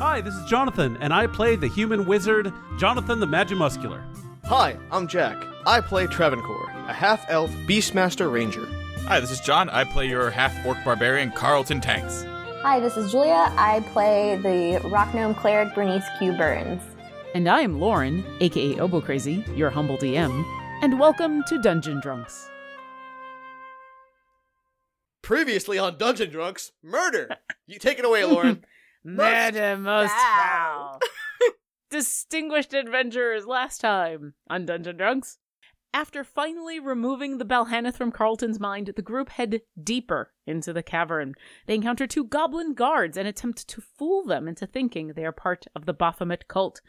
Hi, this is Jonathan, and I play the human wizard, Jonathan the Magimuscular. Hi, I'm Jack. I play Travancore, a half elf Beastmaster Ranger. Hi, this is John. I play your half orc barbarian, Carlton Tanks. Hi, this is Julia. I play the rock gnome cleric Bernice Q. Burns. And I am Lauren, aka Obo Crazy, your humble DM, and welcome to Dungeon Drunks. Previously on Dungeon Drunks, murder. You take it away, Lauren. Murder most foul. foul. Distinguished adventurers last time on Dungeon Drunks. After finally removing the Balhannoth from Carlton's mind, the group head deeper into the cavern. They encounter two goblin guards and attempt to fool them into thinking they are part of the Baphomet cult.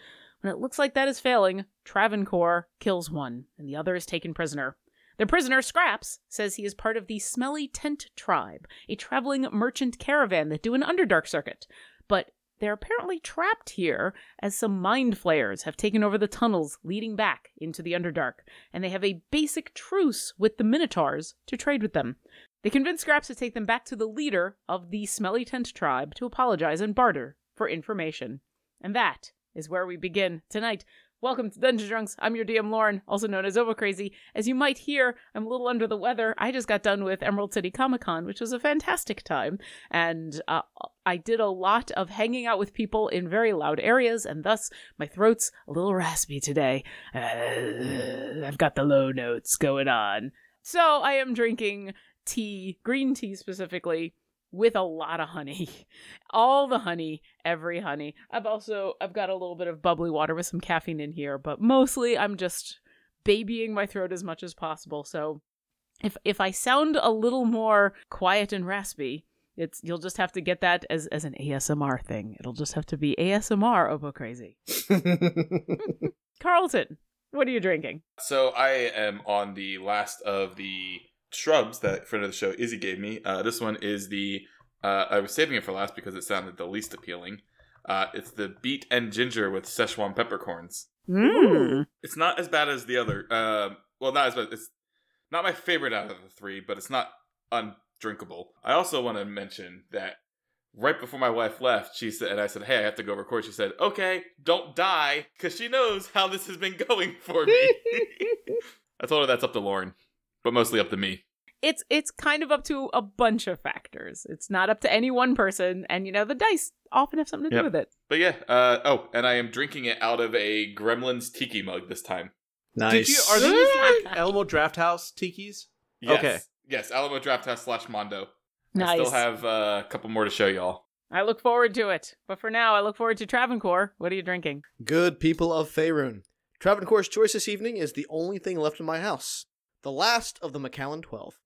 When it looks like that is failing, Travancore kills one, and the other is taken prisoner. The prisoner, Scraps, says he is part of the Smelly Tent Tribe, a traveling merchant caravan that do an Underdark circuit. But they're apparently trapped here as some mind flayers have taken over the tunnels leading back into the Underdark, and they have a basic truce with the Minotaurs to trade with them. They convince Scraps to take them back to the leader of the Smelly Tent Tribe to apologize and barter for information. And that is where we begin tonight. Welcome to Dungeon Drunks. I'm your DM Lauren, also known as Obo Crazy. As you might hear, I'm a little under the weather. I just got done with Emerald City Comic Con, which was a fantastic time, and uh, I did a lot of hanging out with people in very loud areas, and thus my throat's a little raspy today. Uh, I've got the low notes going on. So I am drinking tea, green tea specifically, with a lot of honey. All the honey, every honey. I've also I've got a little bit of bubbly water with some caffeine in here, but mostly I'm just babying my throat as much as possible. So if if I sound a little more quiet and raspy, it's you'll just have to get that as as an ASMR thing. It'll just have to be ASMR Obo oh, Crazy. Carlton, what are you drinking? So I am on the last of the shrubs that friend of the show Izzy gave me. Uh, this one is the uh, I was saving it for last because it sounded the least appealing. Uh, it's the beet and ginger with Szechuan peppercorns. Mm. It's not as bad as the other. Uh, well, not as bad. It's not my favorite out of the three, but it's not undrinkable. I also want to mention that right before my wife left, she said, and I said, "Hey, I have to go record." She said, "Okay, don't die," because she knows how this has been going for me. I told her that's up to Lauren, but mostly up to me. it's it's kind of up to a bunch of factors. It's not up to any one person, and you know the dice often have something to Yep. do with it. But yeah, uh, oh, and I am drinking it out of a Gremlins tiki mug this time. nice. Did you, are these like Alamo Draft House tikis? Yes. Okay. Yes, Alamo Draft House slash Mondo. Nice. I still have uh, a couple more to show y'all. I look forward to it. But for now, I look forward to Travancore. What are you drinking? Good people of Faerun. Travancore's choice this evening is the only thing left in my house. The last of the Macallan 12.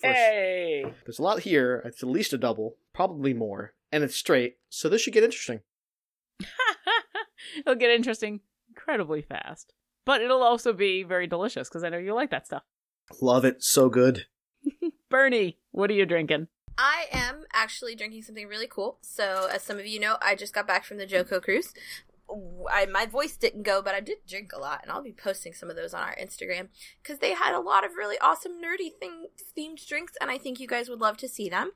First, Hey. There's a lot here. It's at least a double, probably more. And it's straight, so this should get interesting. it'll get interesting incredibly fast. But it'll also be very delicious because I know you like that stuff. Love it. So good. Bernie, what are you drinking? I am actually drinking something really cool. So, as some of you know, I just got back from the JoCo cruise. I, my voice didn't go, but I did drink a lot, and I'll be posting some of those on our Instagram because they had a lot of really awesome nerdy thing themed drinks, and I think you guys would love to see them.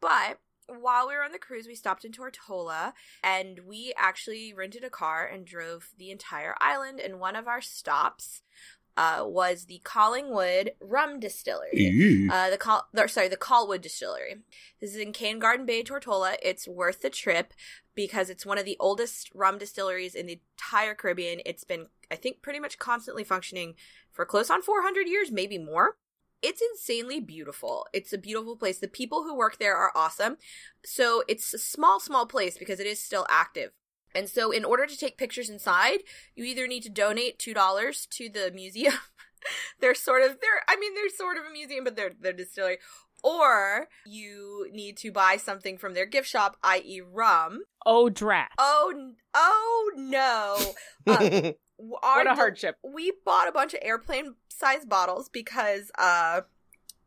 But while we were on the cruise, we stopped in Tortola, and we actually rented a car and drove the entire island. And one of our stops uh, was the Collingwood Rum Distillery. Uh, the Col- or, sorry, the Callwood Distillery. This is in Cane Garden Bay, Tortola. It's worth the trip because it's one of the oldest rum distilleries in the entire Caribbean. It's been, I think, pretty much constantly functioning for close on 400 years, maybe more. It's insanely beautiful. It's a beautiful place. The people who work there are awesome. So it's a small, small place because it is still active. And so, in order to take pictures inside, you either need to donate two dollars to the museum. they're sort of they're I mean they're sort of a museum, but they're they're distillery. Or you need to buy something from their gift shop, i.e., rum. Oh, drat. Oh, oh no! Uh, what a del- hardship. we bought a bunch of airplane sized bottles because uh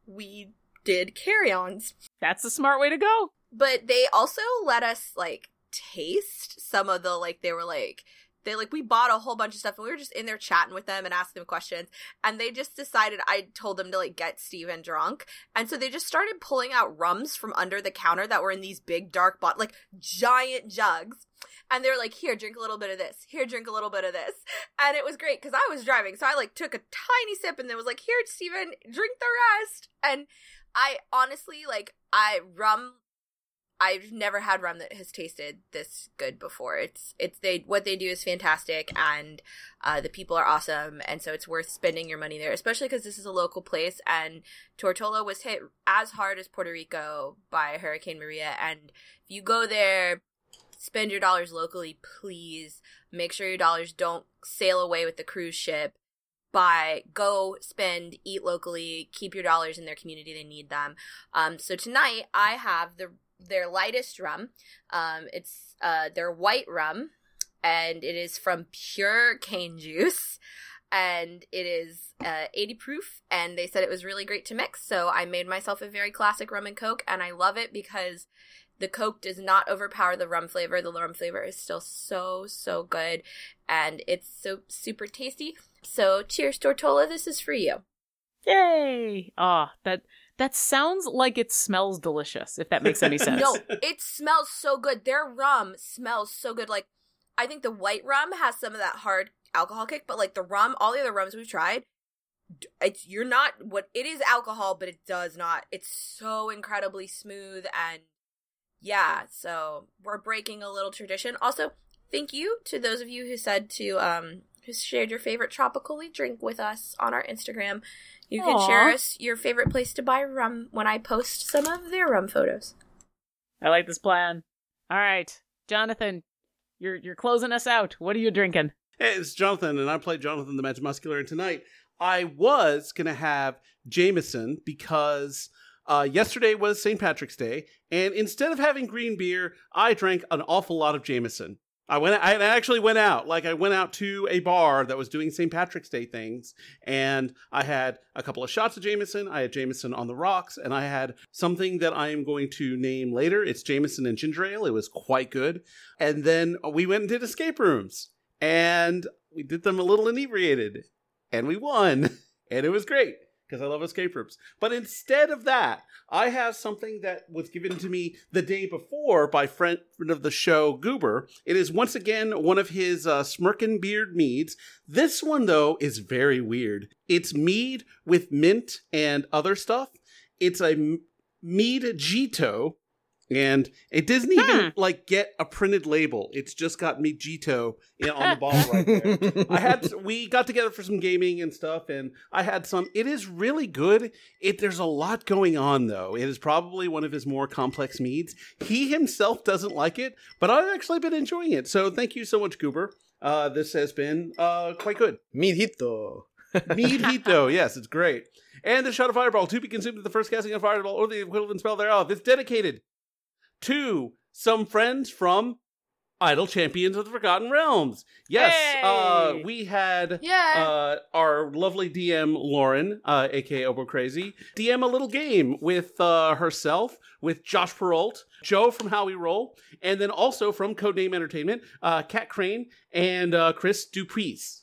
we did carry-ons That's a smart way to go. but they also let us like taste some of the like they were like they like we bought a whole bunch of stuff and we were just in there chatting with them and asking them questions and they just decided i told them to like get steven drunk and so they just started pulling out rums from under the counter that were in these big dark bot like giant jugs and they're like here drink a little bit of this. Here drink a little bit of this. And it was great because i was driving so i like took a tiny sip and then was like here steven drink the rest. And i honestly like i rum I've never had rum that has tasted this good before. It's it's they what they do is fantastic, and uh, the people are awesome, and so it's worth spending your money there, especially because this is a local place. And Tortola was hit as hard as Puerto Rico by Hurricane Maria, and if you go there, spend your dollars locally, please. Make sure your dollars don't sail away with the cruise ship. Buy, go, spend, eat locally, keep your dollars in their community. They need them. Um, so tonight I have the their lightest rum. Um, it's uh, their white rum, and it is from pure cane juice, and it is uh, 80 proof. And they said it was really great to mix, so I made myself a very classic rum and coke, and I love it because the coke does not overpower the rum flavor. The rum flavor is still so so good, and it's so super tasty. So cheers, Tortola. This is for you. Yay! Ah, that that sounds like it smells delicious, if that makes any sense. No, it smells so good. Their rum smells so good. Like, I think the white rum has some of that hard alcohol kick, but like the rum, all the other rums we've tried, it's you're not what it is alcohol, but it does not. It's so incredibly smooth and yeah. So we're breaking a little tradition. Also, thank you to those of you who said to um who shared your favorite tropically drink with us on our Instagram. You can Aw. share us your favorite place to buy rum when I post some of their rum photos. I like this plan. All right, Jonathan, you're you're closing us out. What are you drinking? Hey, it's Jonathan, and I play Jonathan the Magic Muscular. And tonight, I was going to have Jameson because uh, yesterday was St. Patrick's Day, and instead of having green beer, I drank an awful lot of Jameson. I went. I actually went out. Like I went out to a bar that was doing St. Patrick's Day things, and I had a couple of shots of Jameson. I had Jameson on the rocks, and I had something that I am going to name later. It's Jameson and ginger ale. It was quite good. And then we went and did escape rooms, and we did them a little inebriated, and we won, and it was great because I love escape rooms. But instead of that, I have something that was given to me the day before by friend of the show, Goober. It is once again one of his uh, Smirkin Beard meads. This one, though, is very weird. It's mead with mint and other stuff. It's a mead Gito. And it doesn't even like get a printed label. It's just got mead Gito on the bottle right there. I had we got together for some gaming and stuff, and I had some. It is really good. It there's a lot going on though. It is probably one of his more complex meads. He himself doesn't like it, but I've actually been enjoying it. So thank you so much, Goober. Uh, this has been uh quite good. Mijito. Mead yes, it's great. And the shot of fireball to be consumed at the first casting of fireball or the equivalent spell thereof. It's dedicated to some friends from Idle Champions of the Forgotten Realms. Yes, uh, we had Yeah. uh, our lovely DM Lauren, uh, aka Obo Crazy, DM a little game with uh, herself, with Josh Peralt, Joe from How We Roll, and then also from Codename Entertainment, uh, Kat Crane and uh, Chris Dupuis.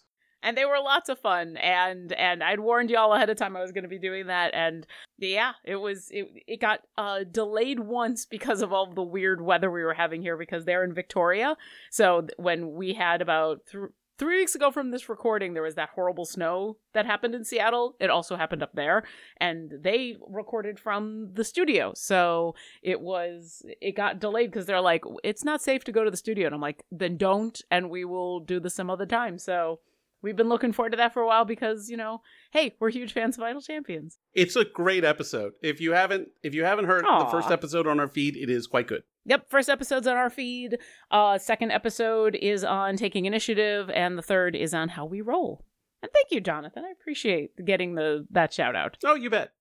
And they were lots of fun and and i'd warned y'all ahead of time i was going to be doing that and yeah it was it, it got uh delayed once because of all the weird weather we were having here because they're in victoria. So when we had about th- three weeks ago from this recording there was that horrible snow that happened in seattle. It also happened up there and they recorded from the studio. So it was it got delayed because they're like it's not safe to go to the studio. And i'm like then don't and we will do this some other time. So We've been looking forward to that for a while because, you know, hey, we're huge fans of Idle Champions. It's a great episode. If you haven't if you haven't heard the first episode on our feed, it is quite good. Yep, first episode's on our feed. Uh second episode is on taking initiative, and the third is on how we roll. And thank you, Jonathan. I appreciate getting the that shout out. Oh, you bet.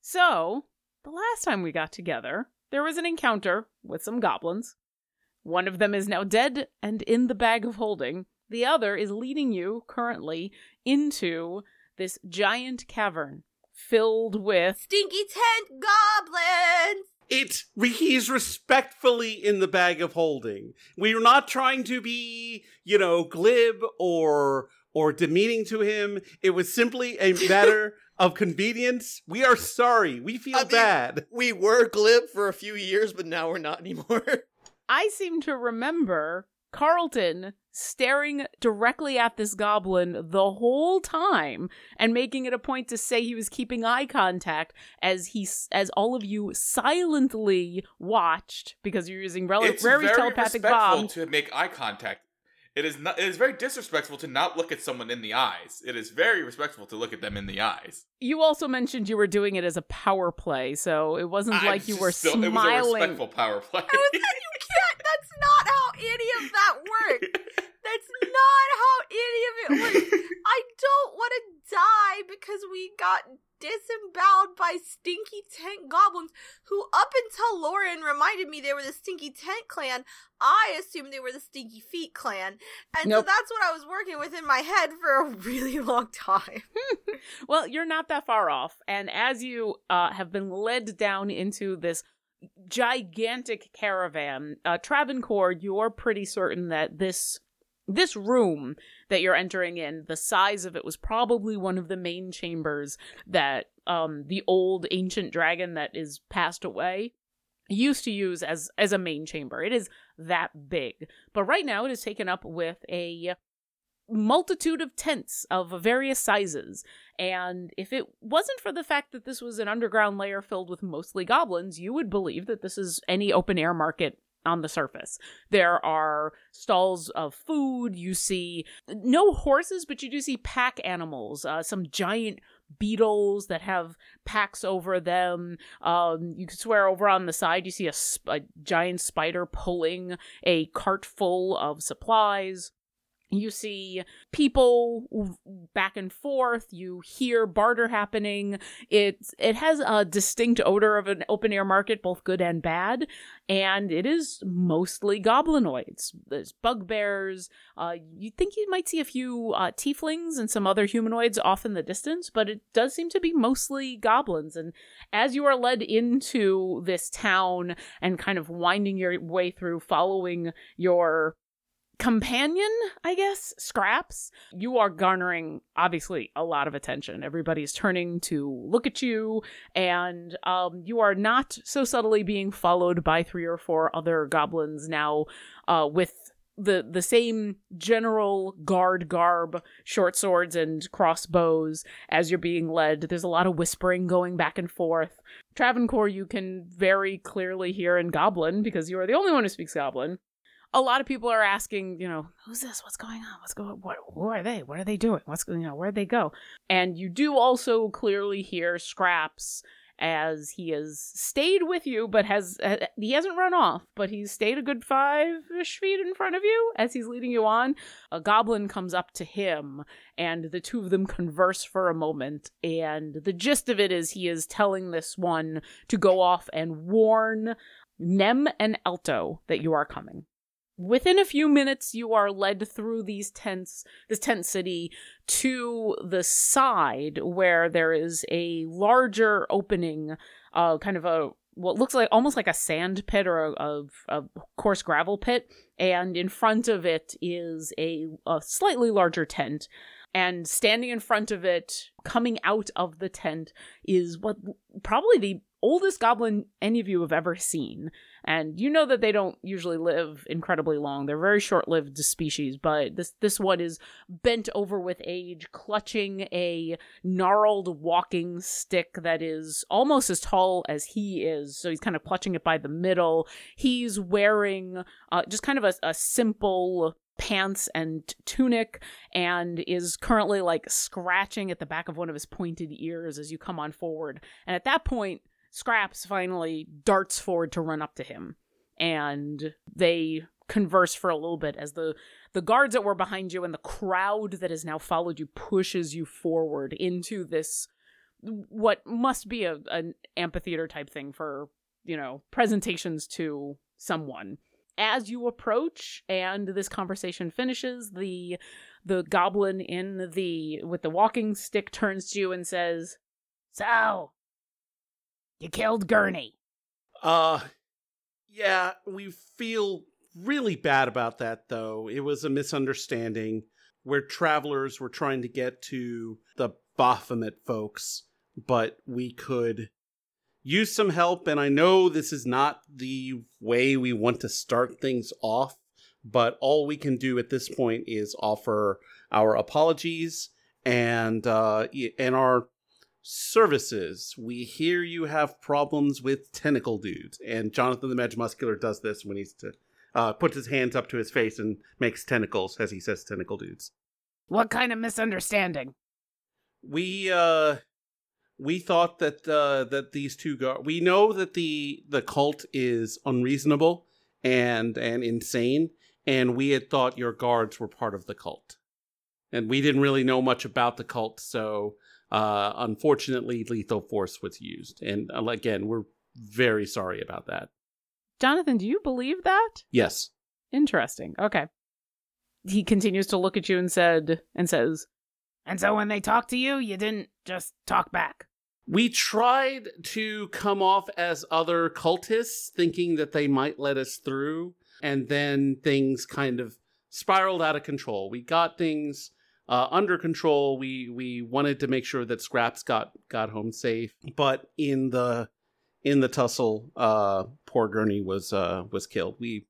So, the last time we got together, there was an encounter with some goblins. One of them is now dead and in the bag of holding. The other is leading you currently into this giant cavern filled with Stinky tent goblins. it he's respectfully in the bag of holding. We're not trying to be, you know, glib or or demeaning to him. It was simply a matter of convenience. We are sorry. We feel I mean- bad. We were glib for a few years, but now we're not anymore. I seem to remember Carlton staring directly at this goblin the whole time and making it a point to say he was keeping eye contact as he as all of you silently watched because you're using rel- it's very, telepathic bomb. to make eye contact. It is not. It is very disrespectful to not look at someone in the eyes. It is very respectful to look at them in the eyes. You also mentioned you were doing it as a power play, so it wasn't I like you were still- It was a respectful power play. I was like, you can't. That's not how any of that worked. That's not how any of it works. I don't want to die because we got disemboweled by stinky tent goblins who, up until Lauren reminded me they were the stinky tent clan, I assumed they were the stinky feet clan. And Nope. so that's what I was working with in my head for a really long time. Well, you're not that far off. And as you uh, have been led down into this gigantic caravan, uh, Travancore, you're pretty certain that this this room that you're entering in, the size of it was probably one of the main chambers that um, the old ancient dragon that is passed away used to use as as a main chamber. It is that big, but right now it is taken up with a multitude of tents of various sizes. And if it wasn't for the fact that this was an underground layer filled with mostly goblins, you would believe that this is any open air market on the surface. There are stalls of food. You see no horses, but you do see pack animals, uh, some giant beetles that have packs over them. Um, you could swear over on the side you see a, sp- a giant spider pulling a cart full of supplies. You see people back and forth. You hear barter happening. It it has a distinct odor of an open air market, both good and bad, and it is mostly goblinoids. There's bugbears. Uh, you think you might see a few uh, tieflings and some other humanoids off in the distance, but it does seem to be mostly goblins. And as you are led into this town and kind of winding your way through, following your companion, I guess, Scraps, you are garnering obviously a lot of attention. Everybody's turning to look at you, and um, you are not so subtly being followed by three or four other goblins now uh, with the the same general guard garb, short swords and crossbows as you're being led. There's a lot of whispering going back and forth. Travancore, you can very clearly hear in Goblin because you are the only one who speaks Goblin a lot of people are asking, you know, who's this? What's going on? What's going? What? Who are they? What are they doing? What's you know? Where'd they go? And you do also clearly hear Scraps as he has stayed with you, but has uh, he hasn't run off, but he's stayed a good five ish feet in front of you as he's leading you on. A goblin comes up to him, and the two of them converse for a moment. And the gist of it is he is telling this one to go off and warn Nem and Alto that you are coming. Within a few minutes, you are led through these tents, this tent city, to the side where there is a larger opening, uh, kind of a what looks like almost like a sand pit or a, a, a coarse gravel pit, and in front of it is a, a slightly larger tent. And standing in front of it, coming out of the tent, is what probably the oldest goblin any of you have ever seen. And you know that they don't usually live incredibly long. They're very short-lived species, but this this one is bent over with age, clutching a gnarled walking stick that is almost as tall as he is. So he's kind of clutching it by the middle. He's wearing uh, just kind of a, a simple pants and tunic and is currently like scratching at the back of one of his pointed ears as you come on forward. And at that point, Scraps finally darts forward to run up to him, and they converse for a little bit as the the guards that were behind you and the crowd that has now followed you pushes you forward into this what must be a an amphitheater type thing for you know presentations to someone as you approach and this conversation finishes the the goblin in the with the walking stick turns to you and says so you killed Gurney. Uh, yeah, we feel really bad about that, though. It was a misunderstanding where travelers were trying to get to the Baphomet folks, but we could use some help. And I know this is not the way we want to start things off, but all we can do at this point is offer our apologies and uh, and our services. We hear you have problems with tentacle dudes, and Jonathan the Magic Muscular does this when he's to uh, puts his hands up to his face and makes tentacles as he says tentacle dudes. What kind of misunderstanding? We uh we thought that uh that these two go we know that the the cult is unreasonable and and insane and we had thought your guards were part of the cult. And we didn't really know much about the cult so uh unfortunately lethal force was used. And uh, again, we're very sorry about that. Jonathan, do you believe that? Yes. Interesting. Okay. He continues to look at you and said and says, "And so when they talked to you, you didn't just talk back." We tried to come off as other cultists, thinking that they might let us through, and then things kind of spiraled out of control. We got things uh, under control. We we wanted to make sure that Scraps got got home safe, but in the in the tussle, uh, poor Gurney was uh, was killed. We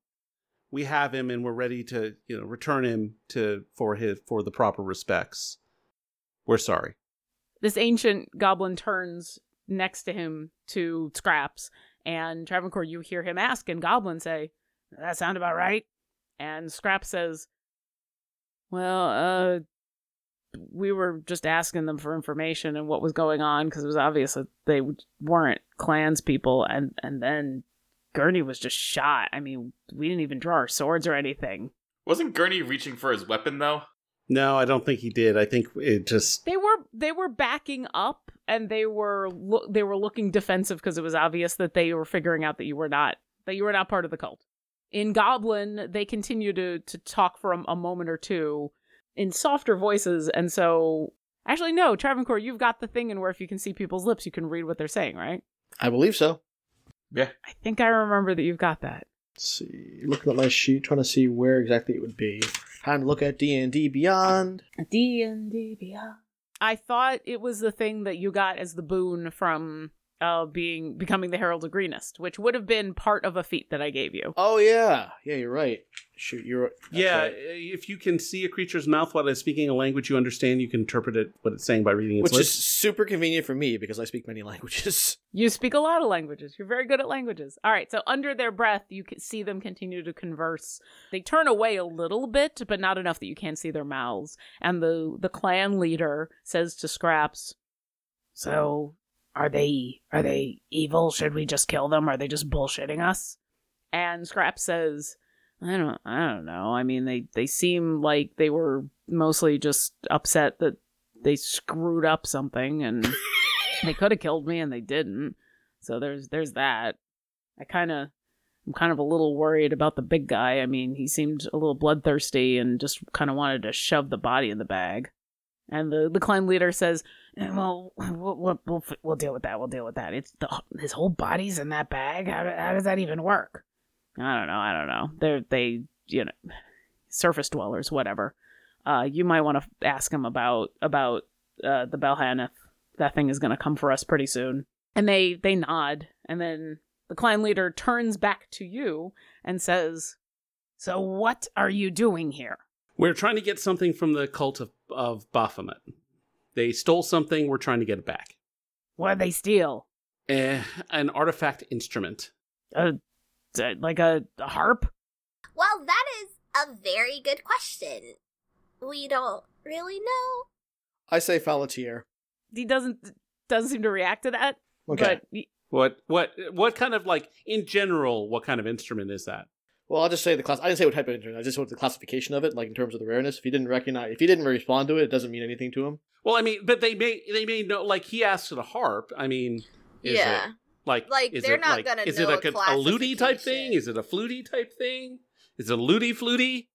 we have him, and we're ready to you know return him to for his for the proper respects. We're sorry. This ancient goblin turns next to him to Scraps, and Travancore, you hear him ask, and Goblin say, "Does that sound about right?" And Scraps says, "Well, uh, we were just asking them for information and what was going on because it was obvious that they weren't clans people, and and then Gurney was just shot. I mean, we didn't even draw our swords or anything." Wasn't Gurney reaching for his weapon though? No, I don't think he did. I think it just they were they were backing up and they were lo- they were looking defensive because it was obvious that they were figuring out that you were not that you were not part of the cult. In Goblin, they continue to to talk for a, a moment or two in softer voices, and so actually no, Travancore, you've got the thing in where if you can see people's lips, you can read what they're saying, right? I believe so. Yeah. I think I remember that you've got that. Let's see, looking at my sheet, trying to see where exactly it would be. Time to look at D and D Beyond. D and D Beyond. I thought it was the thing that you got as the boon from uh being becoming the Herald of Greenest, which would have been part of a feat that I gave you. Oh yeah, yeah, you're right. Shoot, you're yeah. right. If you can see a creature's mouth while it's speaking a language you understand, you can interpret it what it's saying by reading its which lips. is super convenient for me because I speak many languages. You speak a lot of languages. You're very good at languages. All right, so under their breath, you can see them continue to converse. They turn away a little bit, but not enough that you can't see their mouths. And the the clan leader says to Scraps, "So, are they are they evil? Should we just kill them? Are they just bullshitting us?" And Scrap says, "I don't I don't know. I mean, they they seem like they were mostly just upset that they screwed up something and they could have killed me and they didn't. So there's there's that. I kind of I'm kind of a little worried about the big guy. I mean, he seemed a little bloodthirsty and just kind of wanted to shove the body in the bag. And the the clan leader says, "Eh, "Well, we'll we'll, we'll, we'll deal with that. We'll deal with that. It's the his whole body's in that bag. How, how does that even work? I don't know. I don't know. They're they you know surface dwellers, whatever. Uh, you might want to ask him about about uh, the Balhannoth. That thing is going to come for us pretty soon." And they they nod, and then the clan leader turns back to you and says, "So what are you doing here?" We're trying to get something from the cult of, of Baphomet. They stole something. We're trying to get it back. What did they steal? Eh, an artifact instrument. A, a- like a, a harp? Well, that is a very good question. We don't really know. I say Falatier. He doesn't doesn't seem to react to that. Okay. But y- What what what kind of like in general? What kind of instrument is that? Well, I'll just say the class. I didn't say what type of internet. I just wrote the classification of it, like in terms of the rareness. If he didn't recognize, if he didn't respond to it, it doesn't mean anything to him. Well, I mean, but they may they may know. Like he asked for the harp. I mean, is yeah. it like Like, is they're it not like, gonna is know it like a a, a type thing? Is it a fluty type thing? Is it a looty fluty?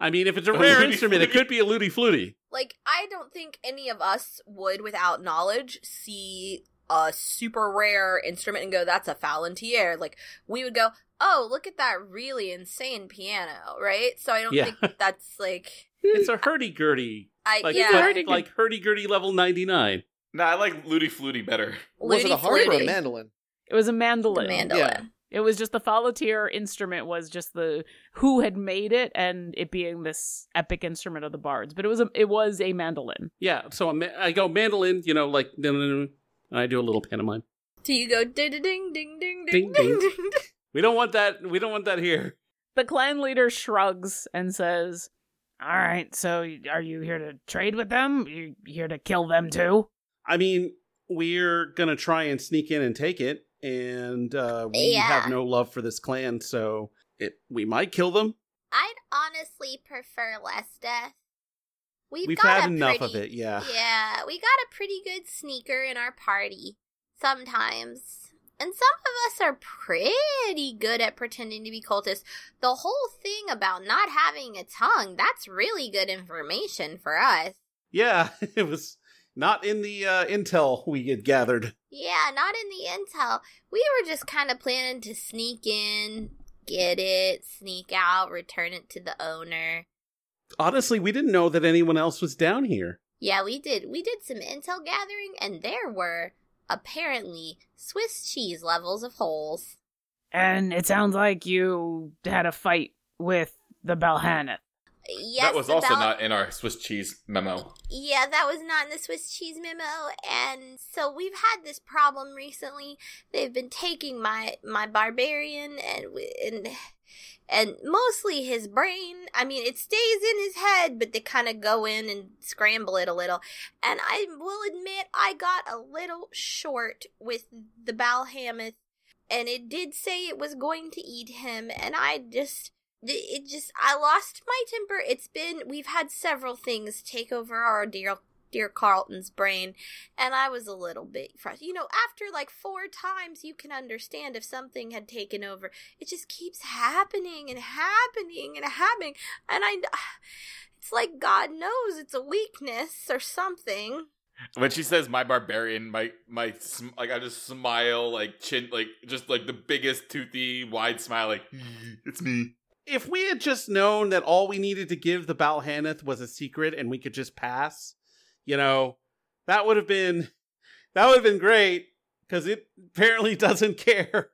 I mean, if it's a A rare looty instrument, it could be a looty fluty. Like, I don't think any of us would, without knowledge, see a super rare instrument and go, "That's a Falantier," like we would go, "Oh, look at that really insane piano," right? So I don't Yeah. think that's like hmm. It's a hurdy gurdy, I like yeah. like, like hurdy gurdy level ninety nine. No, I like Looty Fluty better. Was it a Looty harp or a mandolin? It was a The mandolin. mandolin. Yeah. It was just the Fallateer instrument was just the who had made it and it being this epic instrument of the bards. But it was a it was a mandolin. Yeah, so a ma- I go mandolin, you know, like and I do a little pantomime. Do you go ding ding ding ding ding Ding, ding ding. ding? We don't want that. We don't want that here. The clan leader shrugs and says, "All right, so are you here to trade with them? You here to kill them too?" I mean, we're gonna try and sneak in and take it, and uh, we Yeah. have no love for this clan, so it we might kill them. I'd honestly prefer less death. We've, We've got had enough pretty, of it, yeah. Yeah, we got a pretty good sneaker in our party. Sometimes. And some of us are pretty good at pretending to be cultists. The whole thing about not having a tongue, that's really good information for us. Yeah, it was not in the uh, intel we had gathered. Yeah, not in the intel. We were just kind of planning to sneak in, get it, sneak out, return it to the owner. Honestly, we didn't know that anyone else was down here. Yeah, we did. We did some intel gathering, and there were apparently Swiss cheese levels of holes. And it sounds like you had a fight with the Balhannoth. Yes, that was also about- not in our Swiss cheese memo. Yeah, that was not in the Swiss cheese memo, and so we've had this problem recently. They've been taking my my barbarian and and and mostly his brain. I mean, it stays in his head, but they kind of go in and scramble it a little. And I will admit, I got a little short with the Balhameth, and it did say it was going to eat him, and I just it just I lost my temper. It's been we've had several things take over our dear dear Carlton's brain, and I was a little bit frustrated. You know, after like four times, you can understand if something had taken over. It just keeps happening and happening and happening, and I. It's like God knows it's a weakness or something. When she says "my barbarian," my my sm- like I just smile like chin like just like the biggest toothy wide smile like mm-hmm, it's me. If we had just known that all we needed to give the Balhannoth was a secret and we could just pass, you know, that would have been that would have been great because it apparently doesn't care.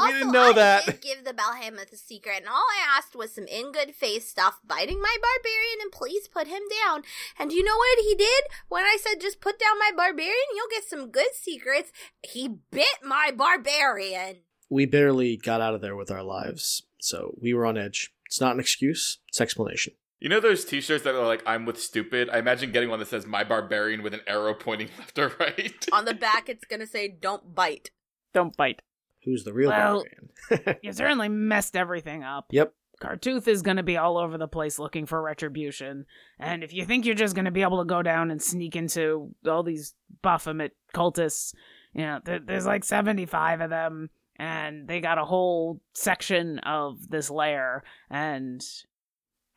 We didn't know I that. did give the Balhameth a secret, and all I asked was some in good faith stuff, biting my barbarian, and please put him down. And you know what he did? When I said just put down my barbarian, you'll get some good secrets, he bit my barbarian. We barely got out of there with our lives, so we were on edge. It's not an excuse, it's explanation. You know those T-shirts that are like "I'm with stupid." I imagine getting one that says "my barbarian" with an arrow pointing left or right. On the back, it's gonna say "Don't bite." Don't bite. Who's the real Well- barbarian? You certainly messed everything up. Yep. Cartooth is going to be all over the place looking for retribution. And if you think you're just going to be able to go down and sneak into all these Baphomet cultists, you know, there, there's like 75 of them, and they got a whole section of this lair. And,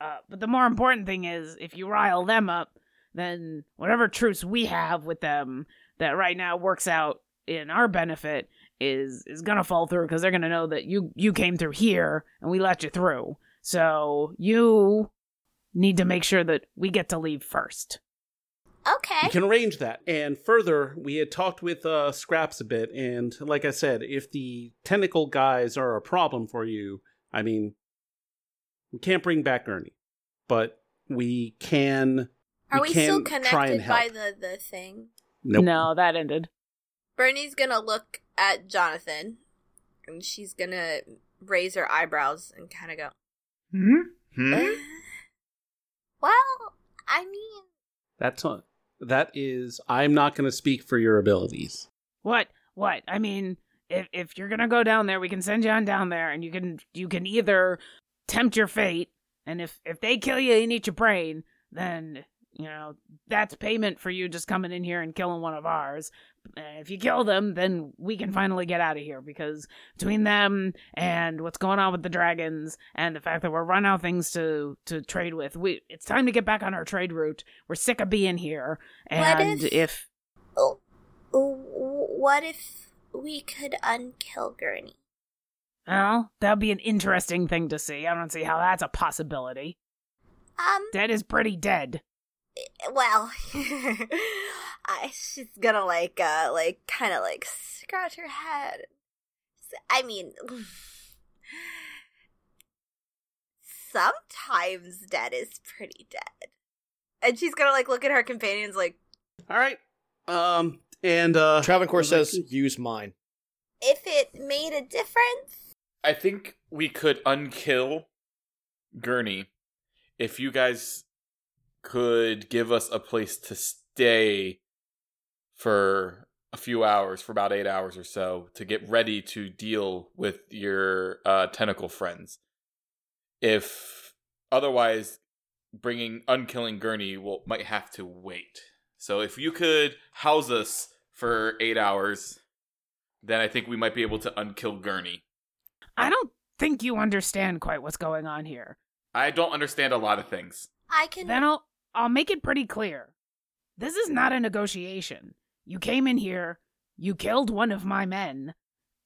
uh, but the more important thing is if you rile them up, then whatever truce we have with them that right now works out in our benefit is is gonna fall through because they're gonna know that you you came through here and we let you through. So you need to make sure that we get to leave first. Okay. We can arrange that. And further, we had talked with uh, Scraps a bit, and like I said, if the tentacle guys are a problem for you, I mean, we can't bring back Ernie, but we can. Are we, can still connected by the the thing? Nope. No, that ended. Bernie's gonna look at Jonathan, and she's gonna raise her eyebrows and kind of go, Hmm? Hmm? "Eh?" Well, I mean, That's a, that is. I'm not going to speak for your abilities. What? What? I mean, if if you're gonna go down there, we can send you on down there, and you can you can either tempt your fate, and if if they kill you and eat your brain, then you know that's payment for you just coming in here and killing one of ours. And if you kill them, then we can finally get out of here because between them and what's going on with the dragons and the fact that we're running out of things to to trade with, we it's time to get back on our trade route. We're sick of being here, What and if- if oh, oh, what if we could unkill Gurney? Well, that'd be an interesting thing to see. I don't see how that's a possibility. Um, Dead is pretty dead. well, I, she's gonna like, uh, like, kind of like scratch her head. I mean, sometimes dead is pretty dead. And she's gonna like look at her companions like, All right. Um, and uh, Travancore was like- says, use mine. if it made a difference. I think we could unkill Gurney if you guys could give us a place to stay for a few hours, for about eight hours or so, to get ready to deal with your uh, tentacle friends. If otherwise, bringing unkilling Gurney will might have to wait. So if you could house us for eight hours, then I think we might be able to unkill Gurney. I don't think you understand quite what's going on here. I don't understand a lot of things. I can. Then I'll I'll make it pretty clear. This is not a negotiation. You came in here, you killed one of my men,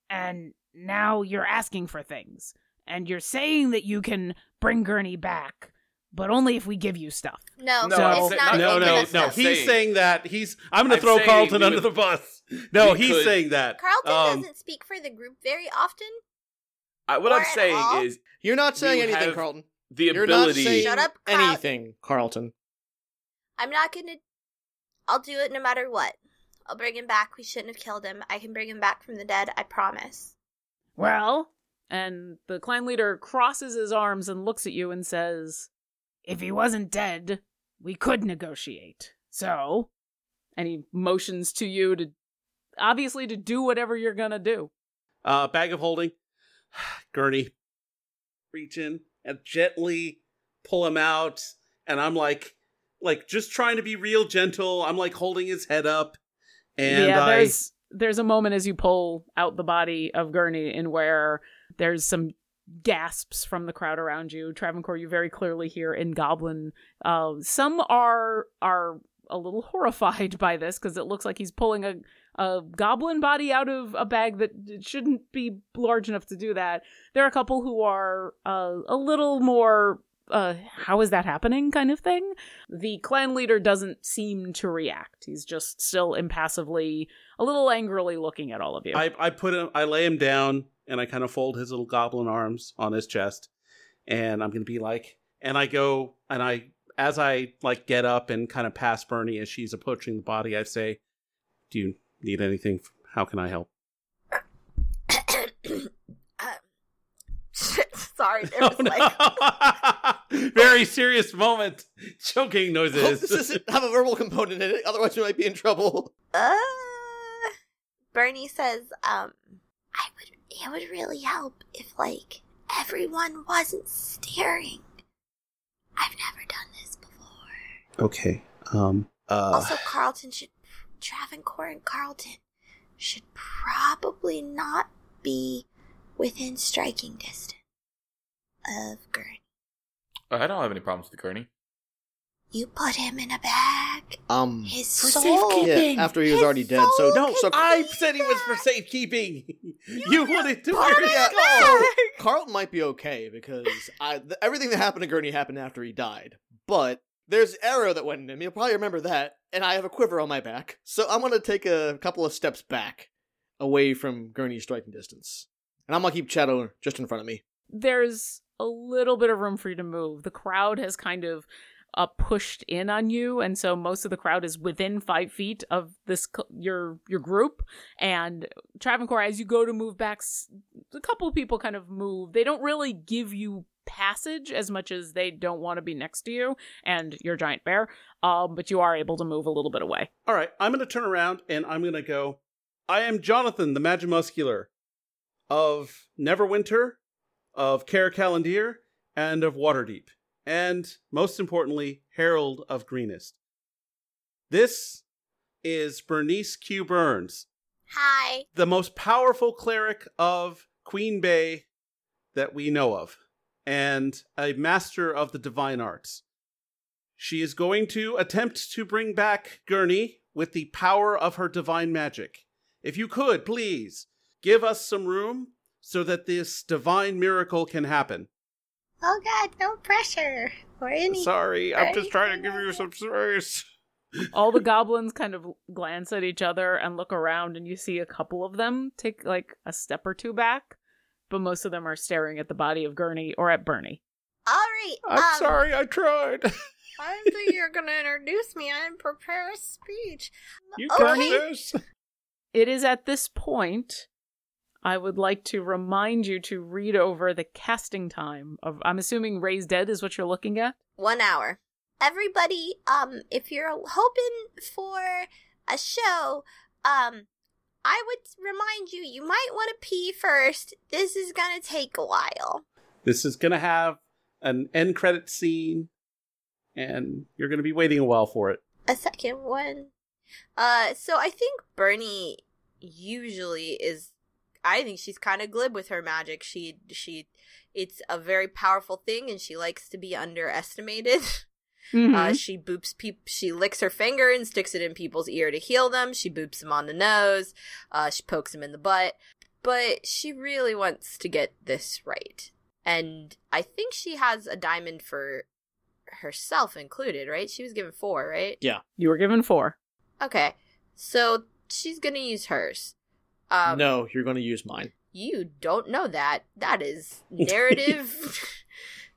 and now you're asking for things. And you're saying that you can bring Gurney back, but only if we give you stuff. no, No, it's not. no, even no, no. He's saying- saying that he's. I'm going to throw Carlton under would- the bus. No, he's could- saying that. Carlton Um, doesn't speak for the group very often. I, what Or I'm saying all. is You're not saying You anything, have Carlton. the You're not ability. saying Shut up, Carl- anything, Carlton. I'm not gonna. I'll do it no matter what. I'll bring him back. We shouldn't have killed him. I can bring him back from the dead. I promise. Well, and the clan leader crosses his arms and looks at you and says, If he wasn't dead, we could negotiate. So, and he motions to you to obviously to do whatever you're gonna do. uh, bag of holding. Gurney, reach in and gently pull him out, and I'm like, like just trying to be real gentle. I'm like holding his head up, and yeah, I. there's there's a moment as you pull out the body of Gurney in where there's some gasps from the crowd around you. Travancore, you very clearly hear in Goblin. Uh, some are are a little horrified by this because it looks like he's pulling a a goblin body out of a bag that shouldn't be large enough to do that. There are a couple who are uh, a little more uh, how is that happening kind of thing. The clan leader doesn't seem to react. He's just still impassively, a little angrily looking at all of you. I, I put him, I lay him down, and I kind of fold his little goblin arms on his chest, and I'm gonna be like, and I go, and I, as I like get up and kind of pass Bernie as she's approaching the body, I say, "Do you need anything? How can I help?" Um, Sorry, there was Oh, like no. Very serious moment. Choking noises. Hope noises. this doesn't have a verbal component in it, otherwise we might be in trouble. Uh, Bernie says, um, I would, it would really help if, like, everyone wasn't staring. I've never done this before. okay. Um. Uh. also, Carlton should, Travancore and Carlton should probably not be within striking distance of Gurney. I don't have any problems with Gurney. You put him in a bag. Um, His For soul. safekeeping. yeah, after he was His already dead. So soul no, so I said it was for safekeeping. You wanted to Put wear him his Yeah, skull. back. Carlton might be okay because I th- everything that happened to Gurney happened after he died. But there's arrow that went in him. You'll probably remember that. And I have a quiver on my back, so I'm gonna take a couple of steps back, away from Gurney's striking distance, and I'm gonna keep Shadow just in front of me. There's a little bit of room for you to move. The crowd has kind of uh, pushed in on you, and so most of the crowd is within five feet of this co- your your group. And Travancore, as you go to move back, a couple of people kind of move. They don't really give you passage as much as they don't want to be next to you and your giant bear. Um, but you are able to move a little bit away. All right, I'm going to turn around and I'm going to go. I am Jonathan, the Magimuscular of Neverwinter, of Caracalandir, and of Waterdeep, and most importantly, Herald of Greenest. This is Bernice Q. Burns, Hi. the most powerful cleric of Queen Bay that we know of, and a master of the divine arts. She is going to attempt to bring back Gurney with the power of her divine magic. if you could, please give us some room so that this divine miracle can happen. Oh God, no pressure or any. Sorry, I'm just trying to give you some space. All the goblins kind of glance at each other and look around, and you see a couple of them take like a step or two back, but most of them are staring at the body of Gurney or at Bernie. All right. I'm um, sorry, I tried. I thought you were gonna introduce me. I didn't prepare a speech. You Okay. got this. It is at this point I would like to remind you to read over the casting time of I'm assuming Raise Dead is what you're looking at. One hour. Everybody, um, if you're hoping for a show, um, I would remind you you might want to pee first. This is gonna take a while. This is gonna have an end credit scene, and you're gonna be waiting a while for it. A second one. Uh, so I think Bernie usually is. I think she's kind of glib with her magic. She she, it's a very powerful thing, and she likes to be underestimated. Uh, she boops peop- She licks her finger and sticks it in people's ear to heal them. She boops them on the nose. Uh, she pokes them in the butt. But she really wants to get this right, and I think she has a diamond for herself included. Right? She was given four. Right? Yeah. You were given four. Okay, so she's gonna use hers. Um, no, you're going to use mine. you don't know that. That is narrative.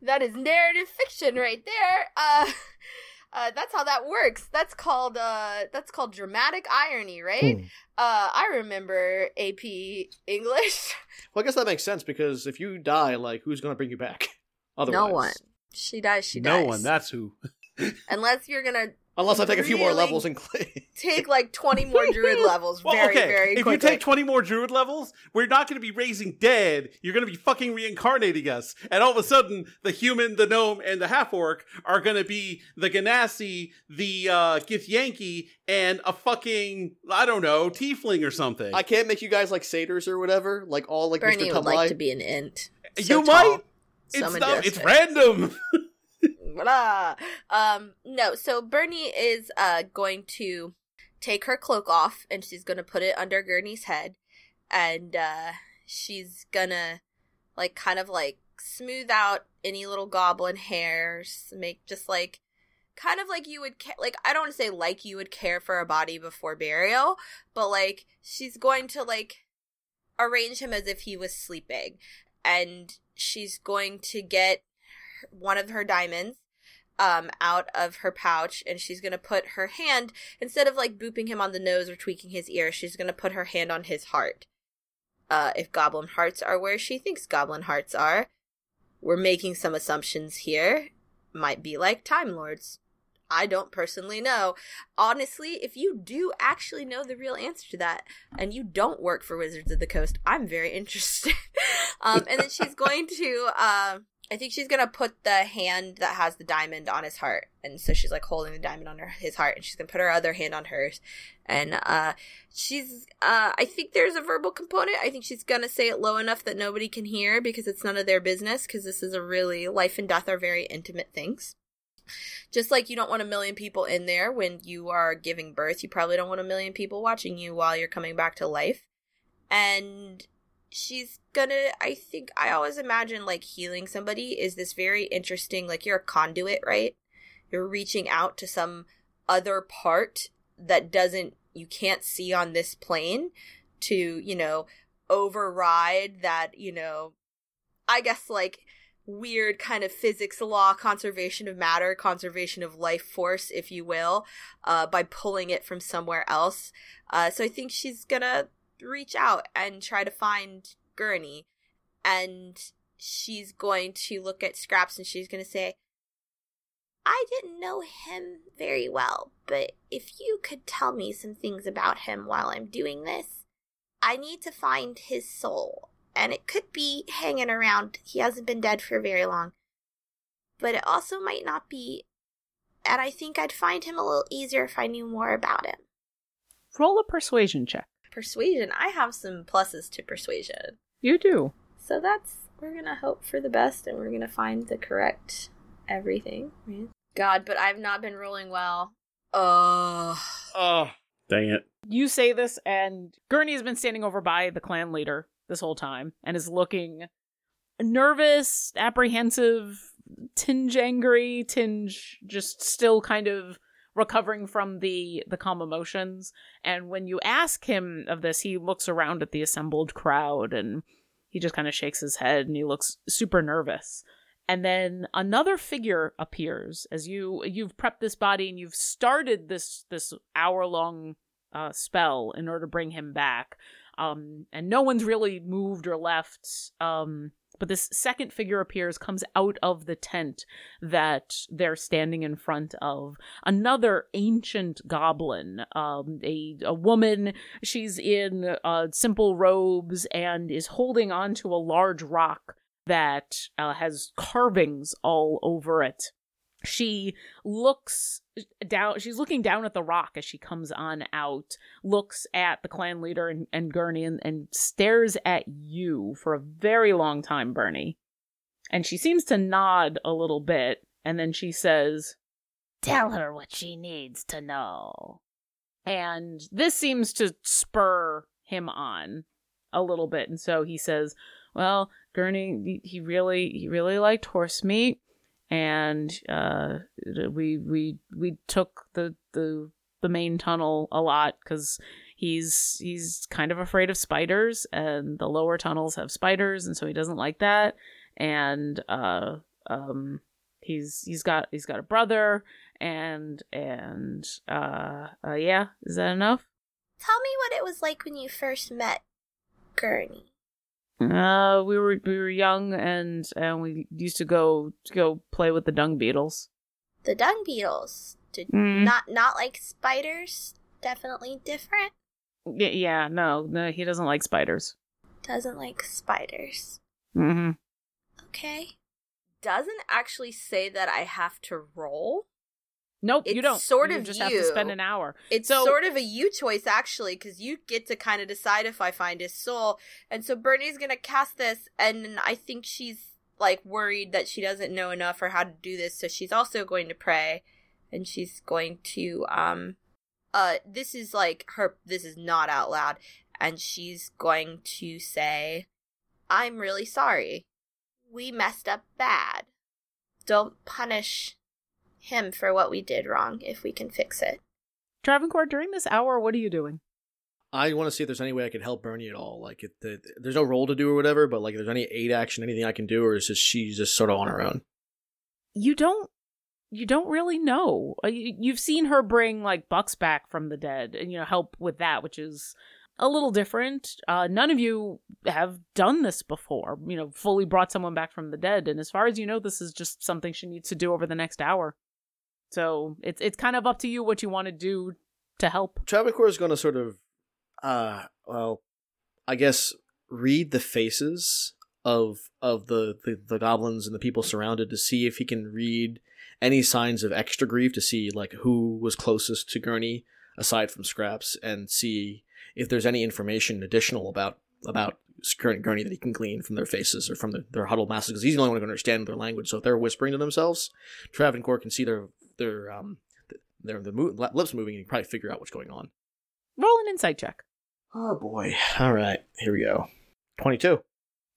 That is narrative fiction right there. Uh, uh, that's how that works. That's called uh, that's called dramatic irony, right? Hmm. Uh, I remember AP English. Well, I guess that makes sense because if you die, like, who's going to bring you back? Otherwise. no one. She dies. She no dies. No one. That's who. unless you're gonna Unless I take a few more levels and clay. take like twenty more druid levels. Well, very okay. very if quickly. you take 20 more druid levels, we're not going to be raising dead. You're going to be fucking reincarnating us. And all of a sudden, the human, the gnome, and the half orc are going to be the Genasi, the uh, Githyanki, and a fucking, I don't know, tiefling or something. I can't make you guys like satyrs or whatever, like all like Bernie Mr. would like to be an int. You So might. tall, so it's, not, it's random. Blah. Um, no, so Bernie is uh going to take her cloak off and she's gonna put it under Gurney's head and uh she's gonna like kind of like smooth out any little goblin hairs, make just like kind of like you would like I don't want to say like you would care for a body before burial, but like she's going to like arrange him as if he was sleeping and she's going to get one of her diamonds um out of her pouch and she's going to put her hand instead of like booping him on the nose or tweaking his ear she's going to put her hand on his heart uh if goblin hearts are where she thinks goblin hearts are we're making some assumptions here might be like time lords I don't personally know. Honestly, if you do actually know the real answer to that and you don't work for Wizards of the Coast, I'm very interested. um, and then she's going to, uh, I think she's to put the hand that has the diamond on his heart. And so she's like holding the diamond on her, his heart and she's to put her other hand on hers. And, uh, she's, uh, I think there's a verbal component. I think she's to say it low enough that nobody can hear because it's none of their business because this is a really, life and death are very intimate things. Just like you don't want a million people in there when you are giving birth, you probably don't want a million people watching you while you're coming back to life. And she's gonna, I think, I always imagine like healing somebody is this very interesting, like you're a conduit, right? You're reaching out to some other part that doesn't, you can't see on this plane to, you know, override that, you know, I guess like weird kind of physics law, conservation of matter, conservation of life force, if you will, uh, by pulling it from somewhere else. Uh, so I think she's gonna reach out and try to find Gurney, and she's going to look at Scraps and she's gonna say, I didn't know him very well, but if you could tell me some things about him while I'm doing this, I need to find his soul and it could be hanging around. He hasn't been dead for very long. But it also might not be. And I think I'd find him a little easier if I knew more about him. Roll a persuasion check. Persuasion. I have some pluses to persuasion. You do. So that's. We're gonna hope for the best and we're gonna find the correct everything. right? God, but I've not been rolling well. Oh. Oh, Dang it. You say this, and Gurney has been standing over by the clan leader this whole time and is looking nervous, apprehensive, tinge angry, tinge just still kind of recovering from the the calm emotions. And when you ask him of this, he looks around at the assembled crowd and he just kind of shakes his head and he looks super nervous. And then another figure appears as you you've prepped this body and you've started this this hour long uh, spell in order to bring him back. Um, and no one's really moved or left. Um, but this second figure appears, comes out of the tent that they're standing in front of. Another ancient goblin, um, a a woman. She's in uh, simple robes and is holding onto a large rock that uh, has carvings all over it she looks down she's looking down at the rock as she comes on out looks at the clan leader and, and gurney and, and stares at you for a very long time bernie. And she seems to nod a little bit and then she says tell her what she needs to know. And this seems to spur him on a little bit. And so he says well gurney he really he really liked horse meat and uh, we we we took the the the main tunnel a lot because he's he's kind of afraid of spiders and the lower tunnels have spiders and so he doesn't like that and uh um he's he's got he's got a brother and and uh, uh yeah is that enough Tell me what it was like when you first met Gurney. Uh we were we were young and and we used to go to go play with the dung beetles The dung beetles. Did Mm. not not like spiders. Definitely different. yeah, yeah no no he doesn't like spiders Doesn't like spiders. mm-hmm Okay. Doesn't actually say that I have to roll. Nope, you don't. sort you of just have to spend an hour. It's So- sort of a you choice actually, because you get to kind of decide if I find his soul. And so Bernie's gonna cast this, and I think she's like worried that she doesn't know enough or how to do this, so she's also going to pray, and she's going to um, uh, this is like her. This is not out loud, and she's going to say, "I'm really sorry. We messed up bad. Don't punish him for what we did wrong if we can fix it. Travancore, during this hour, what are you doing? I want to see if there's any way I can help Bernie at all. Like, if the, there's no role to do or whatever, but like, if there's any aid action, anything I can do, or is just she's just sort of on her own? You don't. You don't really know. Uh, you- You've seen her bring like Bucks back from the dead, and you know help with that, which is a little different. Uh, none of you have done this before. You know, fully brought someone back from the dead, and as far as you know, this is just something she needs to do over the next hour. So it's it's kind of up to you what you want to do to help. Travancore is going to sort of, uh, well, I guess read the faces of of the, the the goblins and the people surrounded to see if he can read any signs of extra grief to see like who was closest to Gurney aside from Scraps and see if there's any information additional about about Gur- Gurney that he can glean from their faces or from their, their huddled masses because he's the only one who can understand their language. So if they're whispering to themselves, Travancore can see their their um their the mo- lips moving and he can probably figure out what's going on. Roll an insight check. Oh boy. All right, here we go. 22.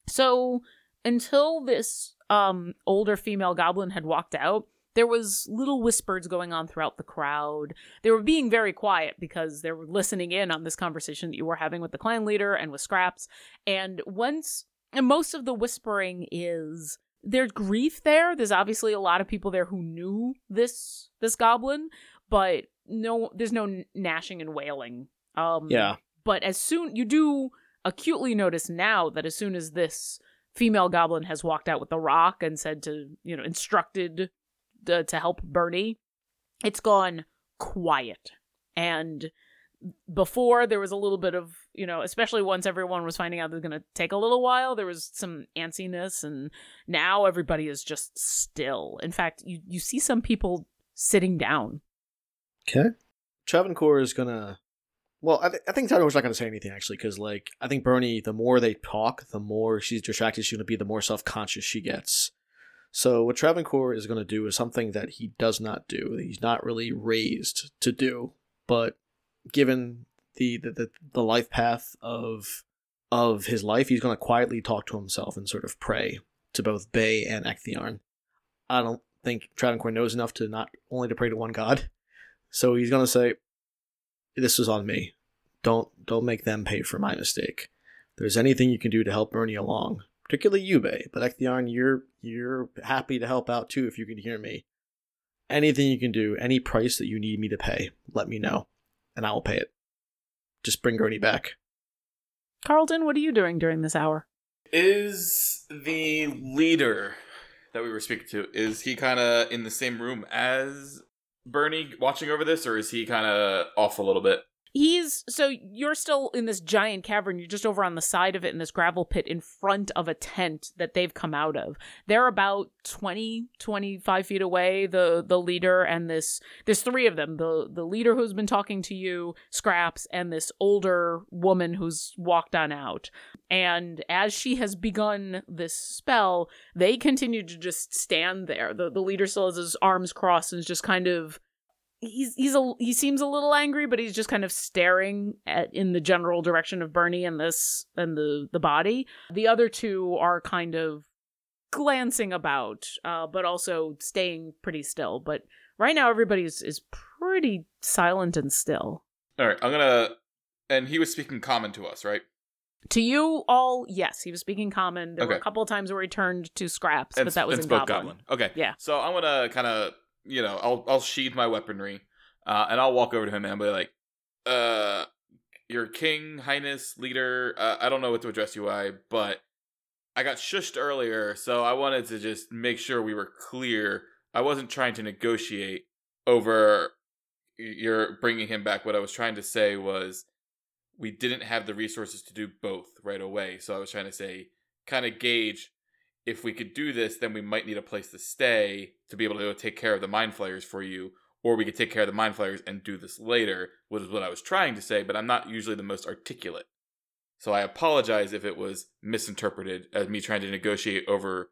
So until this um older female goblin had walked out, there was little whispers going on throughout the crowd. They were being very quiet because they were listening in on this conversation that you were having with the clan leader and with Scraps. And once and most of the whispering is there's grief there. There's obviously a lot of people there who knew this this goblin, but no there's no gnashing and wailing. Um Yeah. but as soon you do acutely notice now that as soon as this female goblin has walked out with the rock and said to you know instructed uh, to help bernie it's gone quiet and before there was a little bit of you know especially once everyone was finding out was going to take a little while there was some antsiness and now everybody is just still in fact you you see some people sitting down Okay. Travancore is gonna. Well, I, th- I think Travancore's not gonna say anything actually, because like I think Bernie, the more they talk, the more she's distracted she's gonna be, the more self conscious she gets. So what Travancore is gonna do is something that he does not do. He's not really raised to do, but given the the, the, the life path of of his life, he's going to quietly talk to himself and sort of pray to both Bay and Ecthearn. I don't think Travancore knows enough to not only to pray to one god. So he's going to say, "This was on me. Don't don't make them pay for my mistake. If there's anything you can do to help Bernie along, particularly you, Bay, but Ecthearn, you're you're happy to help out too if you can hear me. Anything you can do, any price that you need me to pay, let me know, and I will pay it. Just bring Gurney back." Carlton, what are you doing during this hour? Is the leader that we were speaking to, is he kind of in the same room as Bernie watching over this, or is he kind of off a little bit? He's so you're still in this giant cavern. You're just over on the side of it in this gravel pit in front of a tent that they've come out of. They're about 20, 25 feet away, the the leader and this there's three of them. The the leader who's been talking to you, Scraps, and this older woman who's walked on out. And as she has begun this spell, they continue to just stand there. The the leader still has his arms crossed and is just kind of he's he's a he seems a little angry, but he's just kind of staring at in the general direction of Bernie and this and the the body. The other two are kind of glancing about, uh, but also staying pretty still. But right now, everybody's is is pretty silent and still. All right, I'm gonna. And he was speaking common to us, right? To you all, yes, he was speaking common. There were a couple of times where he turned to scraps, And, but that was in spoke goblin. Okay. Yeah. So I'm gonna kind of, you know, I'll I'll sheathe my weaponry, uh, and I'll walk over to him and I'll be like, "Uh, your king, highness, leader. Uh, I don't know what to address you by, but I got shushed earlier, so I wanted to just make sure we were clear. I wasn't trying to negotiate over your bringing him back. What I was trying to say was." We didn't have the resources to do both right away. So I was trying to say, kind of gauge if we could do this, then we might need a place to stay to be able to take care of the mind flayers for you, or we could take care of the mind flayers and do this later, which is what I was trying to say, but I'm not usually the most articulate. So I apologize if it was misinterpreted as me trying to negotiate over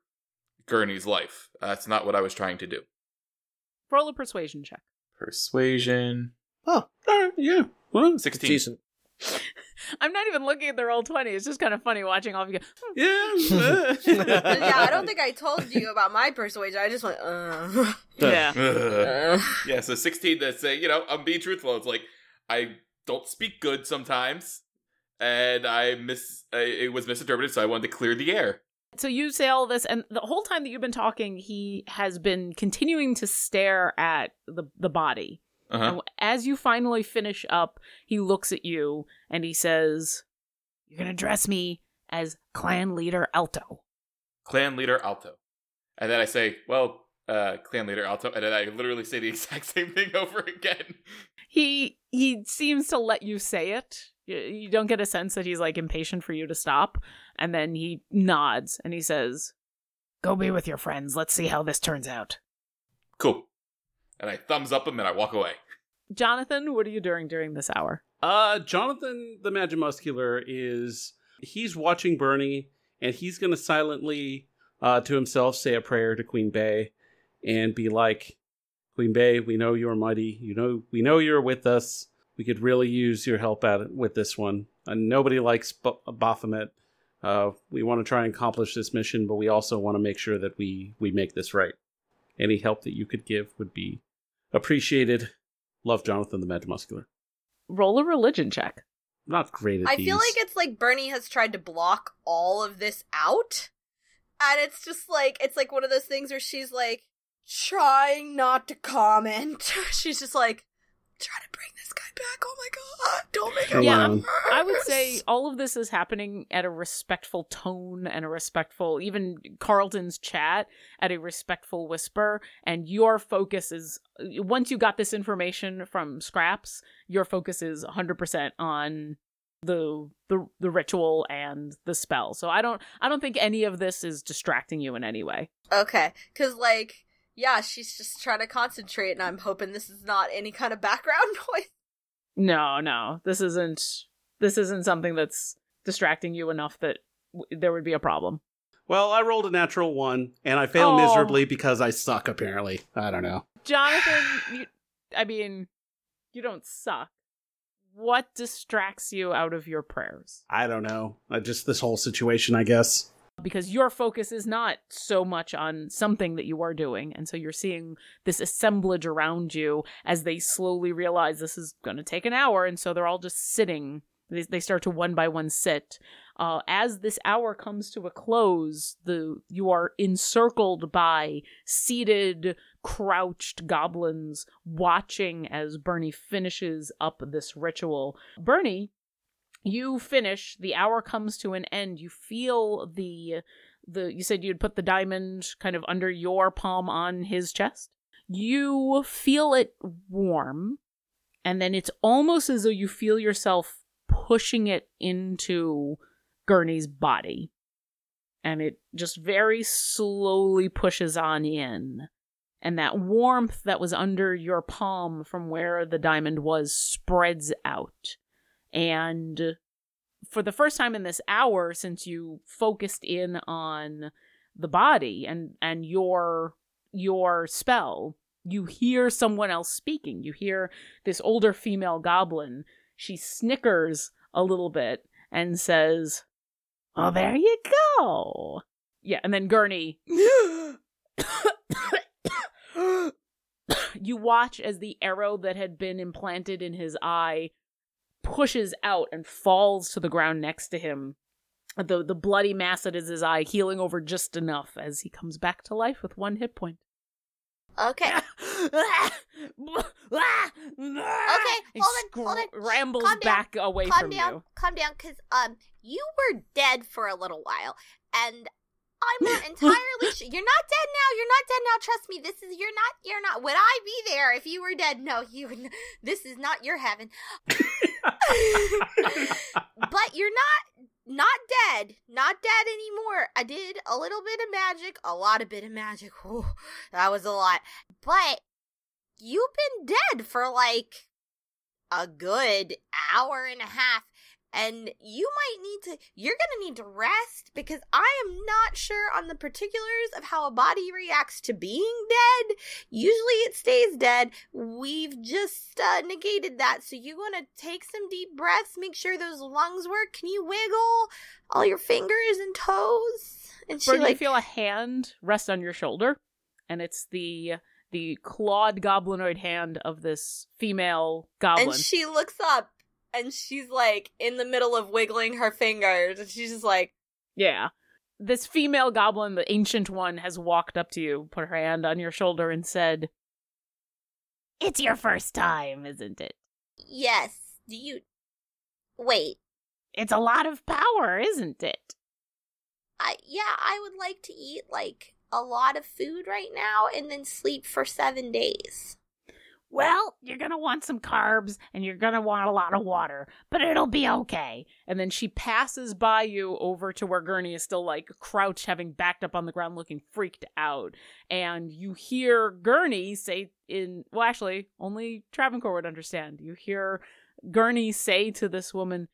Gurney's life. That's not what I was trying to do. Roll a persuasion check. Persuasion. Oh, All right, yeah. Well, 16. decent. I'm not even looking at the roll twenty. It's just kind of funny watching all of you. go, "Hmm, yeah. yeah, I don't think I told you about my persuasion. I just went, uh. Yeah. Uh. Yeah, so 16 to say, you know, I'm being truthful. It's like, I don't speak good sometimes, and I miss, I, it was misinterpreted, so I wanted to clear the air. So you say all this, and the whole time that you've been talking, he has been continuing to stare at the the body. Uh-huh. And as you finally finish up, he looks at you and he says, "You're gonna address me as clan leader Alto." Clan leader Alto. And then I say, well, uh, clan leader Alto, and then I literally say the exact same thing over again. He he seems to let you say it. You, you don't get a sense that he's like impatient for you to stop, and then he nods and he says, "Go be with your friends. Let's see how this turns out." Cool. And I thumbs up him and I walk away. Jonathan, what are you doing during this hour? Uh, Jonathan the Magimuscular is he's watching Bernie, and he's gonna silently uh, to himself say a prayer to Queen Bay, and be like, Queen Bay, we know you're mighty. You know we know you're with us. We could really use your help at with this one. And nobody likes B- Baphomet. Uh, we want to try and accomplish this mission, but we also want to make sure that we we make this right. Any help that you could give would be appreciated. Love, Jonathan the Magimuscular. Roll a religion check. Not great at I these. feel like it's like Bernie has tried to block all of this out. And it's just like it's like one of those things where she's like trying not to comment. she's just like try to bring this guy back. Oh my god, don't make it Yeah, I'm- worse. I would say all of this is happening at a respectful tone and a respectful, even Carlton's chat at a respectful whisper. And your focus is, once you got this information from Scraps, your focus is 100% on the the the ritual and the spell. So I don't I don't think any of this is distracting you in any way. Okay, because like yeah, she's just trying to concentrate, and I'm hoping this is not any kind of background noise. No, no. This isn't this isn't something that's distracting you enough that w- there would be a problem. Well, I rolled a natural one, and I failed Oh. miserably because I suck. Apparently, I don't know. Jonathan, you, I mean, you don't suck. what distracts you out of your prayers? I don't know. Uh, just this whole situation, I guess. Because your focus is not so much on something that you are doing. And so you're seeing this assemblage around you as they slowly realize this is going to take an hour. And so they're all just sitting. They, they start to one by one sit. Uh, as this hour comes to a close, the you are encircled by seated, crouched goblins watching as Bernie finishes up this ritual. Bernie, you finish. The hour comes to an end. You feel the the. You said you'd put the diamond kind of under your palm on his chest. You feel it warm, and then it's almost as though you feel yourself pushing it into Gurney's body. And it just very slowly pushes on in. And that warmth that was under your palm from where the diamond was spreads out. And for the first time in this hour, since you focused in on the body and, and your your spell, you hear someone else speaking. You hear this older female goblin. She snickers a little bit and says, Oh, there you go. Yeah, and then Gurney. you watch as the arrow that had been implanted in his eye pushes out and falls to the ground next to him. The the bloody mass that is his eye healing over just enough as he comes back to life with one hit point. Okay. okay, hold on, hold on. Rambles Calm down, back away calm from down, you. calm down, because um, you were dead for a little while, and I'm not entirely sure. You're not dead now. You're not dead now. Trust me. This is you're not. You're not. Would I be there if you were dead? No, you. would This is not your heaven. but you're not not dead. Not dead anymore. I did a little bit of magic, a lot of bit of magic. Whew, that was a lot. But you've been dead for like a good hour and a half and you might need to you're going to need to rest because i am not sure on the particulars of how a body reacts to being dead. Usually it stays dead. We've just uh, negated that. So you want to take some deep breaths make sure those lungs work. Can you wiggle all your fingers and toes? And she Bernie, you like feel a hand rest on your shoulder, and it's the the clawed goblinoid hand of this female goblin. And she looks up and she's like in the middle of wiggling her fingers and she's just like, yeah. This female goblin, the ancient one, has walked up to you, put her hand on your shoulder, and said, It's your first time, isn't it? yes do you wait It's a lot of power, isn't it? I yeah, I would like to eat like a lot of food right now and then sleep for 7 days. Well, you're gonna want some carbs and you're gonna want a lot of water, but it'll be okay. And then she passes by you over to where Gurney is still like crouched, having backed up on the ground, looking freaked out. And you hear Gurney say, in well, actually, only Travancore would understand. You hear Gurney say to this woman,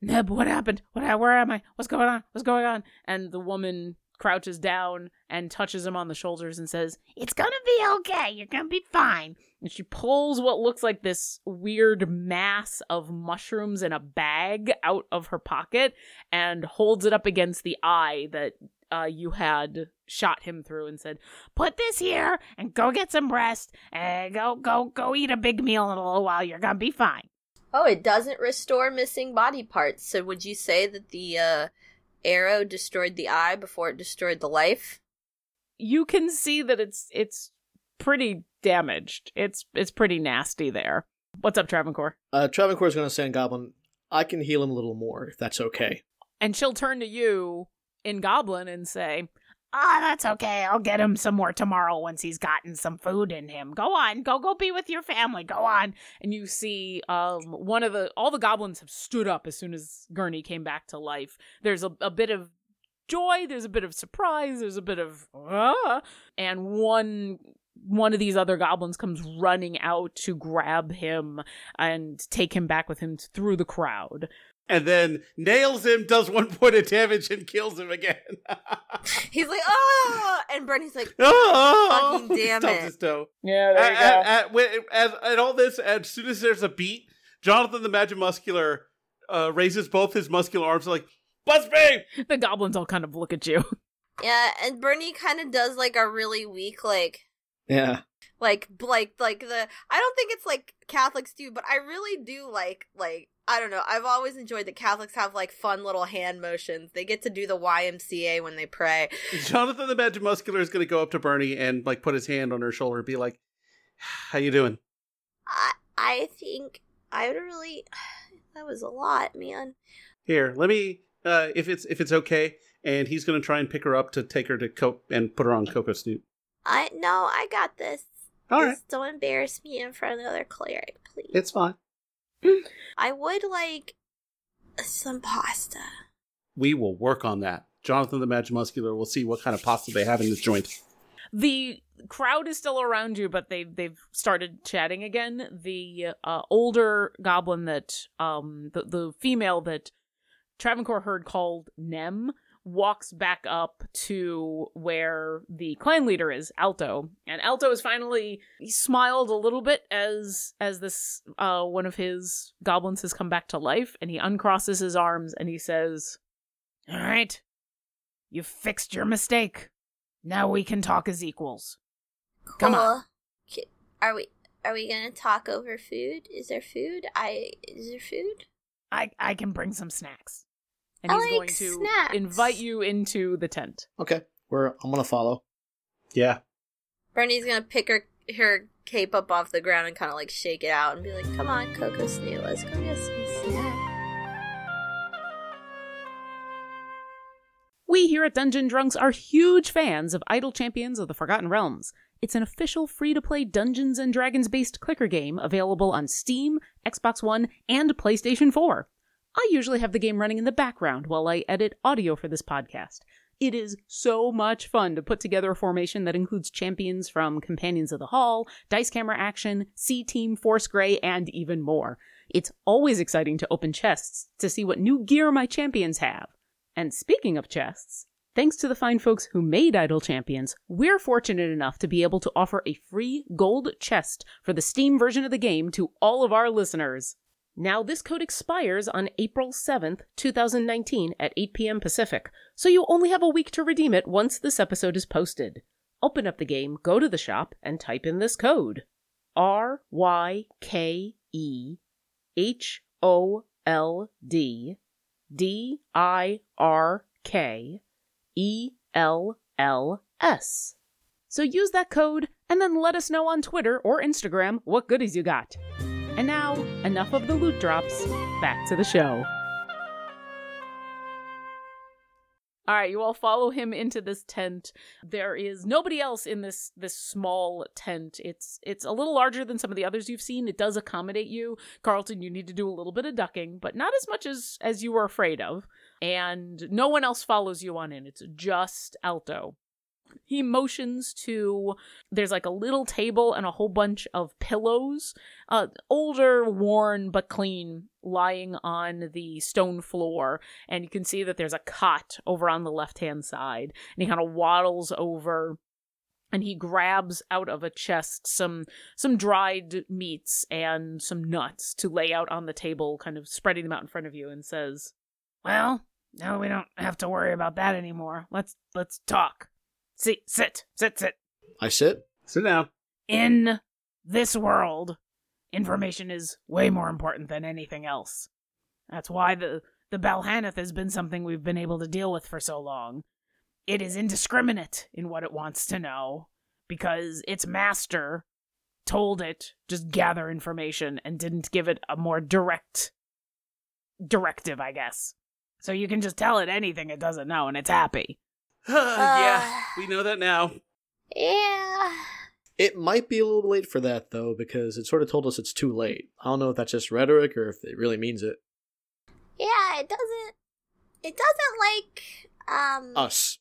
Neb, what happened? What? Where am I? What's going on? What's going on? And the woman crouches down and touches him on the shoulders and says, It's gonna be okay. You're gonna be fine. And she pulls what looks like this weird mass of mushrooms in a bag out of her pocket and holds it up against the eye that uh, you had shot him through and said, Put this here and go get some rest and go, go, go eat a big meal in a little while. You're gonna be fine. "Oh, it doesn't restore missing body parts." So would you say that the uh arrow destroyed the eye before it destroyed the life? you can see that it's it's pretty damaged. It's it's pretty nasty there. What's up, Travancore? Uh, Travancore is going to say in Goblin, I can heal him a little more if that's okay. And she'll turn to you in Goblin and say, Ah, that's okay. I'll get him some more tomorrow once he's gotten some food in him. Go on, go go be with your family. Go on. And you see um one of the all the goblins have stood up as soon as Gurney came back to life. There's a, a bit of joy, there's a bit of surprise, there's a bit of ah, and one one of these other goblins comes running out to grab him and take him back with him through the crowd. And then nails him, does one point of damage, and kills him again. He's like, oh, and Bernie's like, oh, Fucking damn Stumps it. his toe. Yeah, At, at, at, when- as- at all this, as soon as there's a beat, Jonathan the Magic Muscular uh, raises both his muscular arms like, Buzz beam! The goblins all kind of look at you. Yeah, and Bernie kind of does like a really weak like Yeah. like like like the I don't think it's like Catholics do, but I really do like like I don't know. I've always enjoyed that Catholics have like fun little hand motions. They get to do the YMCA when they pray. Jonathan the Magic Muscular is going to go up to Bernie and like put his hand on her shoulder and be like, "How you doing?" I I think I would really. That was a lot, man. Here, let me. Uh, if it's if it's okay, and he's going to try and pick her up to take her to Coke and put her on Coco Snoot. I no, I got this. All right, Just don't embarrass me in front of the other cleric, please. it's fine. I would like some pasta. We will work on that. Jonathan the Magic Muscular will see what kind of pasta they have in this joint. The crowd is still around you, but they've they've started chatting again. The uh, older goblin that um the the female that Travancore heard called Nem walks back up to where the clan leader is, Alto. And Alto is finally he smiled a little bit as as this uh one of his goblins has come back to life and he uncrosses his arms and he says, "All right. You've fixed your mistake. Now we can talk as equals." Come on. Cool. Are we are we gonna talk over food? Is there food? I is there food? I I can bring some snacks. And I he's like going to snacks. invite you into the tent. Okay. We're I'm gonna follow. Yeah. Bernie's gonna pick her her cape up off the ground and kind of like shake it out and be like, Come on, Coco Snoot, let's go get some snack. We here at Dungeon Drunks are huge fans of Idle Champions of the Forgotten Realms. It's an official free to play Dungeons and Dragons based clicker game available on Steam, Xbox One, and PlayStation 4. I usually have the game running in the background while I edit audio for this podcast. It is so much fun to put together a formation that includes champions from Companions of the Hall, Dice Camera Action, C Team, Force Grey, and even more. It's always exciting to open chests to see what new gear my champions have. And speaking of chests, thanks to the fine folks who made Idle Champions, we're fortunate enough to be able to offer a free gold chest for the Steam version of the game to all of our listeners. Now, this code expires on April 7th, 2019 at 8 p.m. Pacific, so you only have a week to redeem it once this episode is posted. Open up the game, go to the shop, and type in this code R Y K E H O L D D I R K E L L S. So use that code and then let us know on Twitter or Instagram what goodies you got. And now, enough of the loot drops. Back to the show. All right, you all follow him into this tent. There is nobody else in this this small tent. It's it's a little larger than some of the others you've seen. It does accommodate you, Carlton. You need to do a little bit of ducking, but not as much as as you were afraid of. And no one else follows you on in. It's just Alto. He motions to there's like a little table and a whole bunch of pillows, uh, older, worn but clean, lying on the stone floor. And you can see that there's a cot over on the left hand side. And he kind of waddles over and he grabs out of a chest some some dried meats and some nuts to lay out on the table, kind of spreading them out in front of you, and says, "Well, now we don't have to worry about that anymore. Let's let's talk." Sit, sit, sit, sit. I sit. Sit down. In this world, information is way more important than anything else. That's why the the Balhannoth has been something we've been able to deal with for so long. It is indiscriminate in what it wants to know because its master told it just gather information and didn't give it a more direct directive, I guess. So you can just tell it anything it doesn't know and it's happy. yeah, we know that now. Yeah. It might be a little late for that though, because it sort of told us it's too late. I don't know if that's just rhetoric or if it really means it. Yeah, it doesn't it doesn't like um Us.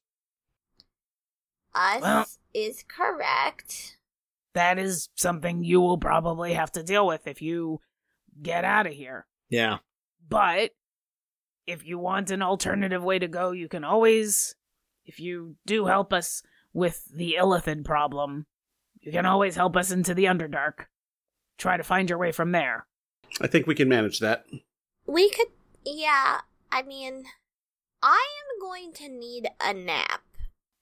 us Well- is correct. That is something you will probably have to deal with if you get out of here. Yeah. But if you want an alternative way to go, you can always, if you do help us with the Illithid problem, you can always help us into the Underdark. Try to find your way from there. I think we can manage that. We could, yeah. I mean, I am going to need a nap.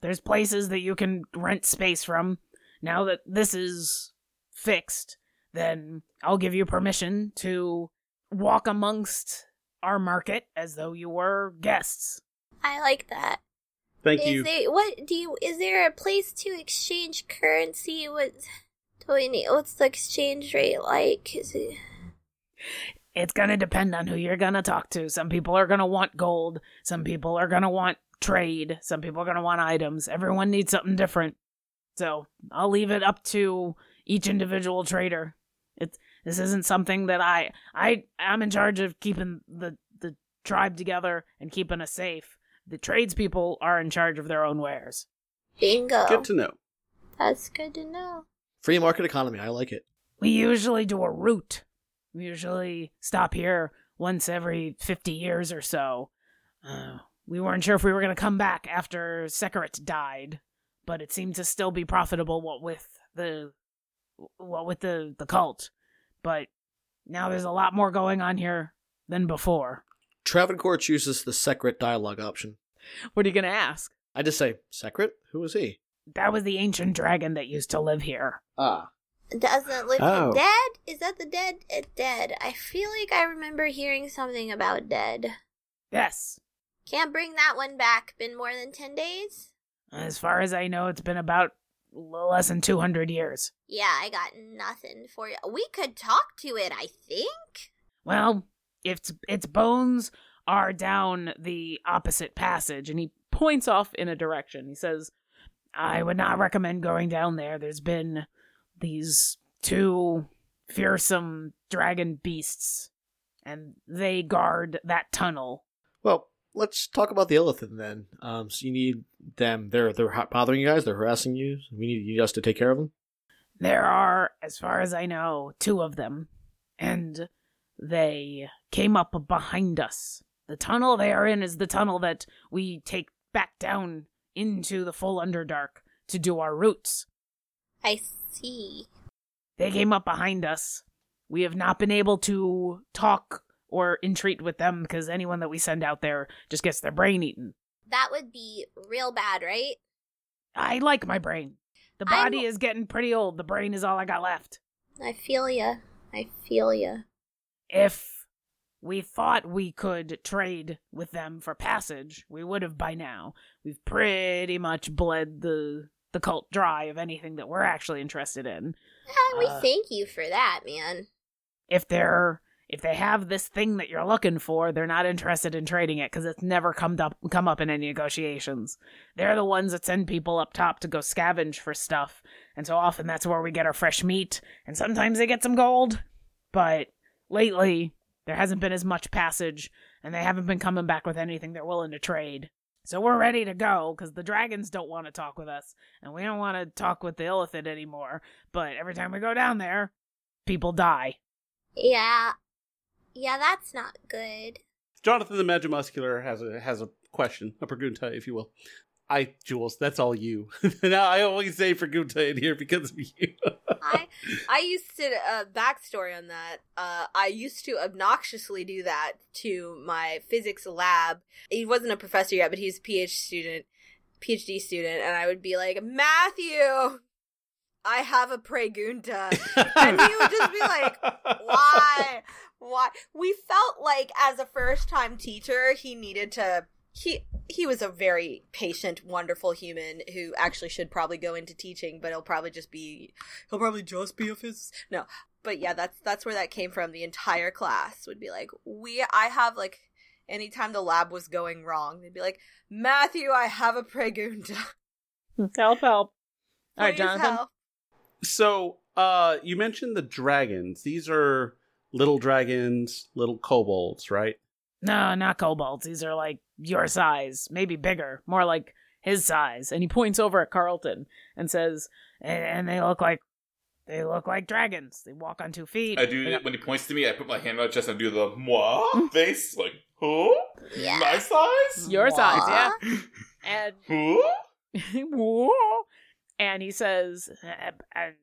There's places that you can rent space from. Now that this is fixed, then I'll give you permission to walk amongst our market as though you were guests. I like that. Thank Is you. there what do you? Is there a place to exchange currency? What do we need? What's the exchange rate like? Is it? It's gonna depend on who you're gonna talk to. Some people are gonna want gold. Some people are gonna want trade. Some people are gonna want items. Everyone needs something different. So I'll leave it up to each individual trader. It's this isn't something that I I I'm in charge of keeping the the tribe together and keeping us safe. The tradespeople are in charge of their own wares. Bingo. Good to know. That's good to know. Free market economy. I like it. We usually do a route. We usually stop here once every 50 years or so. Uh, we weren't sure if we were going to come back after Sekaret died, but it seemed to still be profitable what with the what with the the cult. But now there's a lot more going on here than before. Travancore chooses the secret dialogue option. What are you going to ask? I just say, secret? Who is he? That was the ancient dragon that used to live here. Ah. Doesn't live Oh. dead? Is that the dead? Uh, dead. I feel like I remember hearing something about dead. Yes. Can't bring that one back. Been more than ten days. As far as I know, it's been about less than 200 years. Yeah, I got nothing for you. We could talk to it. I think. Well, its its bones are down the opposite passage, and he points off in a direction. He says, "I would not recommend going down there. There's been these two fearsome dragon beasts, and they guard that tunnel. Well, let's talk about the Illithid then. Um, so you need them. They're they're bothering you guys. They're harassing you. We need you us to take care of them. There are, as far as I know, two of them, and they came up behind us. The tunnel they are in is the tunnel that we take back down into the full Underdark to do our routes. I see. They came up behind us. We have not been able to talk or entreat with them because anyone that we send out there just gets their brain eaten. That would be real bad, right? I like my brain. The I'm- body is getting pretty old. The brain is all I got left. I feel ya. I feel ya. If we thought we could trade with them for passage, we would have by now. We've pretty much bled the the cult dry of anything that we're actually interested in. Ah, we Uh, thank you for that, man. If they're if they have this thing that you're looking for, they're not interested in trading it because it's never come up come up in any negotiations. They're the ones that send people up top to go scavenge for stuff, and so often that's where we get our fresh meat. And sometimes they get some gold, but lately there hasn't been as much passage, and they haven't been coming back with anything they're willing to trade. So we're ready to go because the dragons don't want to talk with us, and we don't want to talk with the Illithid anymore. But every time we go down there, people die. Yeah. Yeah, that's not good. Jonathan the Magimuscular has a has a question, a pregunta, if you will. I, Jules, that's all you. now I always say pregunta in here because of you. I I used to uh, backstory on that. Uh, I used to obnoxiously do that to my physics lab. He wasn't a professor yet, but he was a PhD student, PhD student, and I would be like, Matthew, I have a pregunta, and he would just be like, why, why? We felt like as a first time teacher, he needed to. He he was a very patient, wonderful human who actually should probably go into teaching, but he'll probably just be he'll probably just be a physicist. No, but yeah, that's that's where that came from. The entire class would be like, we. I have like, anytime the lab was going wrong, they'd be like, Matthew, I have a pregunta. Help, help. All right, Please Jonathan. help." So, uh, you mentioned the dragons. These are little dragons, little kobolds, right? No, not kobolds. These are like your size, maybe bigger, more like his size. And he points over at Carlton and says, "And, and they look like they look like dragons. They walk on two feet. I do They when he points to me. I put my hand on my chest and do the moi face, like who? Yeah. My size? your size, yeah." And Who? Whoa. and he says, "Uh, and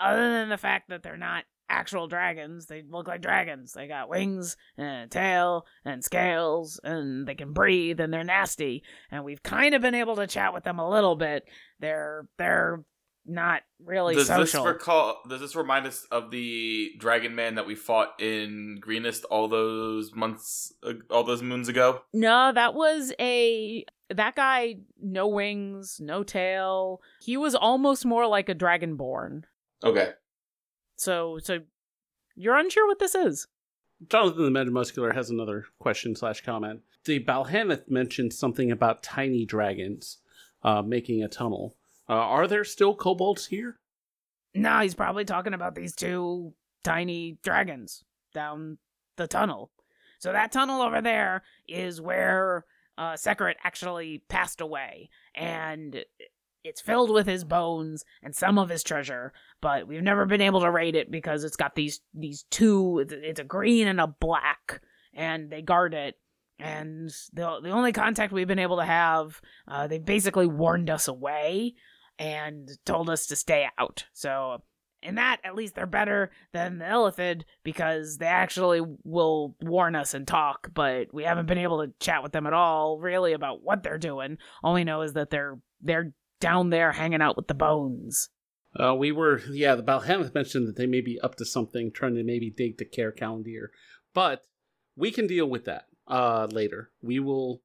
other than the fact that they're not actual dragons. They look like dragons. They got wings and a tail and scales and they can breathe and they're nasty. And we've kind of been able to chat with them a little bit. They're they're not really does social. this recall? Does this remind us of the dragon man that we fought in Greenest all those months, uh, all those moons ago? No, that was a that guy no wings, no tail. He was almost more like a dragonborn. Okay. So so you're unsure what this is. Jonathan the Metamuscular has another question slash comment. The Balhannoth mentioned something about tiny dragons uh, making a tunnel. Uh, are there still kobolds here? No, he's probably talking about these two tiny dragons down the tunnel. So that tunnel over there is where uh, Sekret actually passed away, and it's filled with his bones and some of his treasure. But we've never been able to raid it because it's got these these two. it's- a green and a black, and they guard it. And the the only contact we've been able to have, uh, they basically warned us away and told us to stay out. So, in that, at least they're better than the Illithid because they actually will warn us and talk, but we haven't been able to chat with them at all, really, about what they're doing. All we know is that they're they're down there hanging out with the bones. Uh, we were, yeah, the Balhannoth mentioned that they may be up to something, trying to maybe dig the Care Calendar. But we can deal with that uh, later. We will.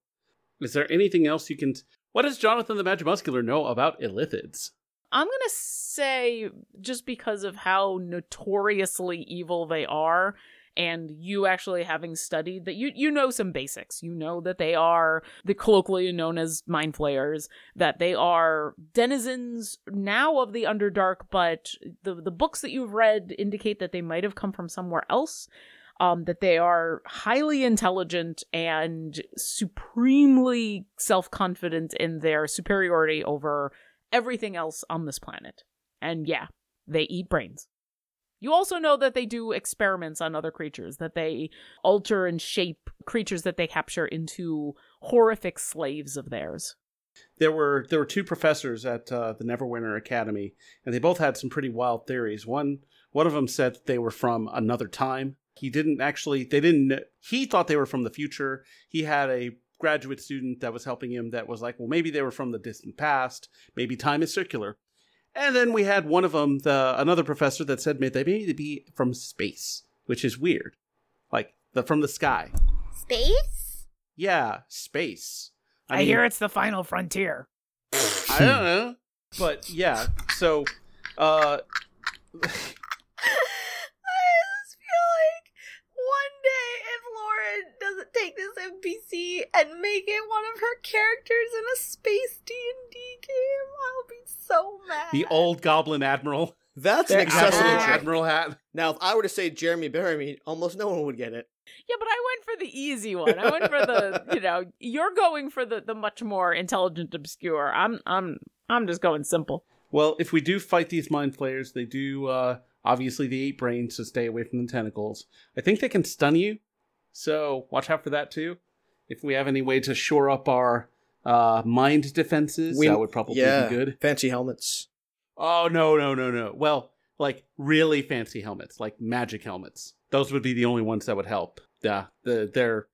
Is there anything else you can. What does Jonathan the Magimuscular know about Illithids? I'm gonna say just because of how notoriously evil they are, and you actually having studied that you you know some basics. You know that they are the colloquially known as mind flayers, that they are denizens now of the Underdark, but the the books that you've read indicate that they might have come from somewhere else. Um, that they are highly intelligent and supremely self confident in their superiority over everything else on this planet. And yeah, they eat brains. You also know that they do experiments on other creatures, that they alter and shape creatures that they capture into horrific slaves of theirs. There were there were two professors at uh, the Neverwinter Academy, and they both had some pretty wild theories. One one of them said that they were from another time. He didn't actually. They didn't. He thought they were from the future. He had a graduate student that was helping him that was like, well, maybe they were from the distant past. Maybe time is circular. And then we had one of them, the another professor that said they may be from space, which is weird, like the from the sky. Space? Yeah, space. I, mean- hear it's the final frontier. I don't know. But yeah, so uh I just feel like one day if Lauren doesn't take this NPC and make it one of her characters in a space D and D game, I'll be so mad. the old goblin admiral. That's an There- excessive Admiral, admiral hat. Now, if I were to say Jeremy Barry, almost no one would get it. Yeah, but I went for the easy one. I went for the, you know, you're going for the the much more intelligent obscure. I'm I'm I'm just going simple. Well, if we do fight these mind flayers, they do uh obviously the eight brains to stay away from the tentacles. I think they can stun you, so watch out for that too. If we have any way to shore up our uh mind defenses, We- that would probably yeah, be good. Fancy helmets. Oh no, no, no, no. Well, like really fancy helmets, like magic helmets. Those would be the only ones that would help. Yeah, the they're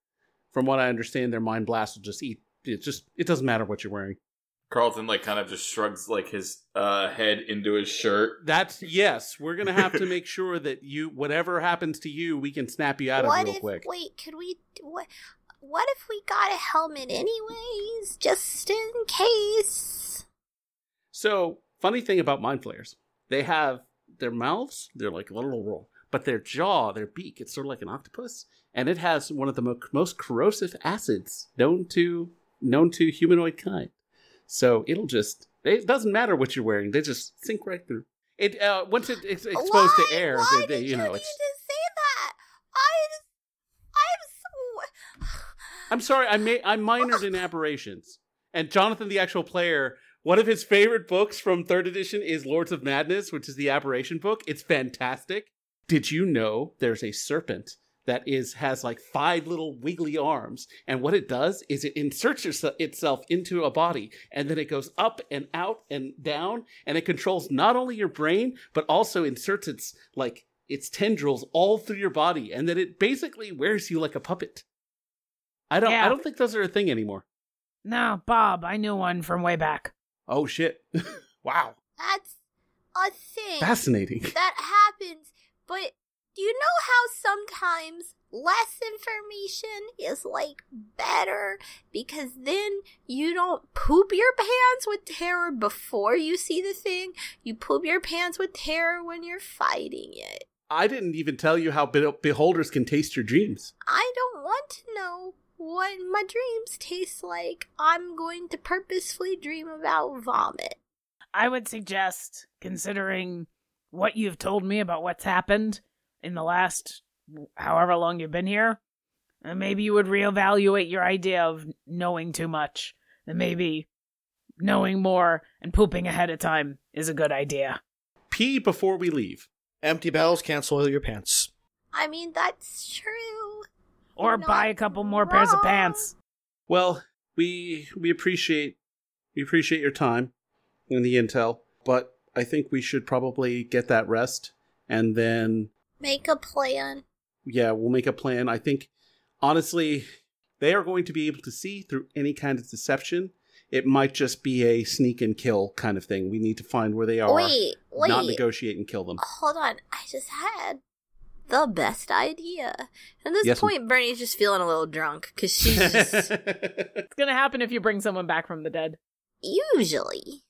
from what I understand, their mind blast will just eat. It just it doesn't matter what you're wearing. Carlton like kind of just shrugs like his uh, head into his shirt. That's yes. We're gonna have to make sure that you, whatever happens to you, we can snap you out of what real if quick. wait, could we what what if we got a helmet anyways? Just in case. So, funny thing about mind flayers, they have their mouths, they're like a little roll, but their jaw, their beak, it's sort of like an octopus, and it has one of the mo- most corrosive acids known to known to humanoid kind. So it'll just it doesn't matter what you're wearing; they just sink right through. It uh, once it, it's exposed why, to air, why they, they, you know it's. to say that? I I'm so I'm sorry, I ma- I minored in aberrations. And Jonathan, the actual player, one of his favorite books from third edition is Lords of Madness, which is the aberration book. It's fantastic. Did you know there's a serpent that is has like five little wiggly arms, and what it does is it inserts itself into a body, and then it goes up and out and down, and it controls not only your brain but also inserts its like its tendrils all through your body, and then it basically wears you like a puppet. I don't. Yeah. I don't think those are a thing anymore. No, Bob, I knew one from way back. Oh shit! wow, That's a thing. fascinating. that happens. But do you know how sometimes less information is like better because then you don't poop your pants with terror before you see the thing. You poop your pants with terror when you're fighting it. I didn't even tell you how be- beholders can taste your dreams. I don't want to know what my dreams taste like. I'm going to purposefully dream about vomit. I would suggest, considering what you've told me about what's happened in the last however long you've been here, maybe you would reevaluate your idea of knowing too much. And maybe knowing more and pooping ahead of time is a good idea. Pee before we leave. Empty bells can't soil your pants. I mean, that's true. Or You're buy a couple more pairs of pants. Well, we we appreciate we appreciate your time and the intel, but I think we should probably get that rest and then Make a plan. yeah, we'll make a plan. I think honestly, they are going to be able to see through any kind of deception. It might just be a sneak and kill kind of thing. We need to find where they are, Wait, wait. not negotiate and kill them. Hold on. I just had the best idea. At this Yes, point, Bernie's just feeling a little drunk because she's just. It's gonna happen if you bring someone back from the dead. usually,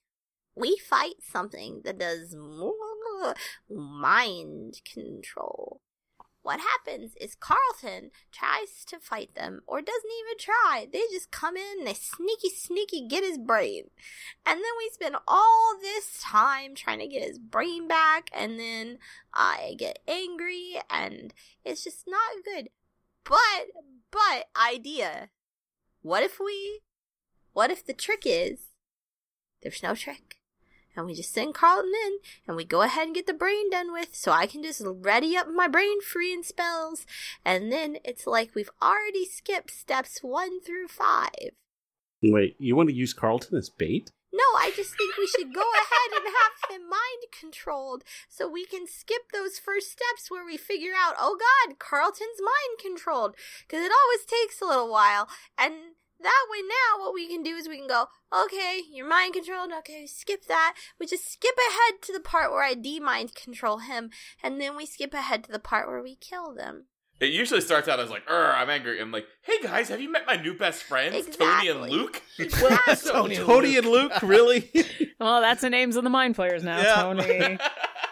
we fight something that does more mind control. What happens is Carlton tries to fight them or doesn't even try. They just come in they sneaky, sneaky get his brain. And then we spend all this time trying to get his brain back, and then I get angry, and it's just not good. But, but, idea. What if we, what if the trick is there's no trick? And we just send Carlton in, and we go ahead and get the brain done with, so I can just ready up my brain free freeing spells. And then it's like we've already skipped steps one through five. Wait, you want to use Carlton as bait? No, I just think we should go ahead and have him mind controlled so we can skip those first steps where we figure out, oh god, Carlton's mind controlled. Because it always takes a little while. And that way now what we can do is we can go, okay, you're mind controlled, okay, skip that. We just skip ahead to the part where I de-mind control him, and then we skip ahead to the part where we kill them. It usually starts out as like, "Er, I'm angry." I'm like, "Hey guys, have you met my new best friends, Tony and Exactly. Luke?" Exactly. Tony and Tony and Luke, really? Well, that's the names of the mind flayers now. Yeah. Tony.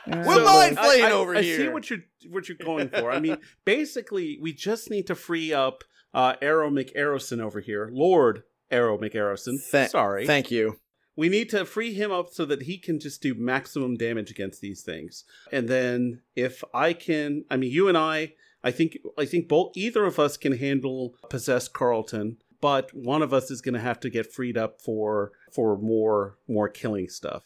We're mind I- I, over I here. I see what you're what you're going for. I mean, basically, we just need to free up uh, Arrow McArrowson over here, Lord Arrow McArrowson. Tha- Sorry, Thank you. we need to free him up so that he can just do maximum damage against these things. And then if I can, I mean, you and I, I think I think both either of us can handle possessed Carlton. But one of us is going to have to get freed up for for more more killing stuff.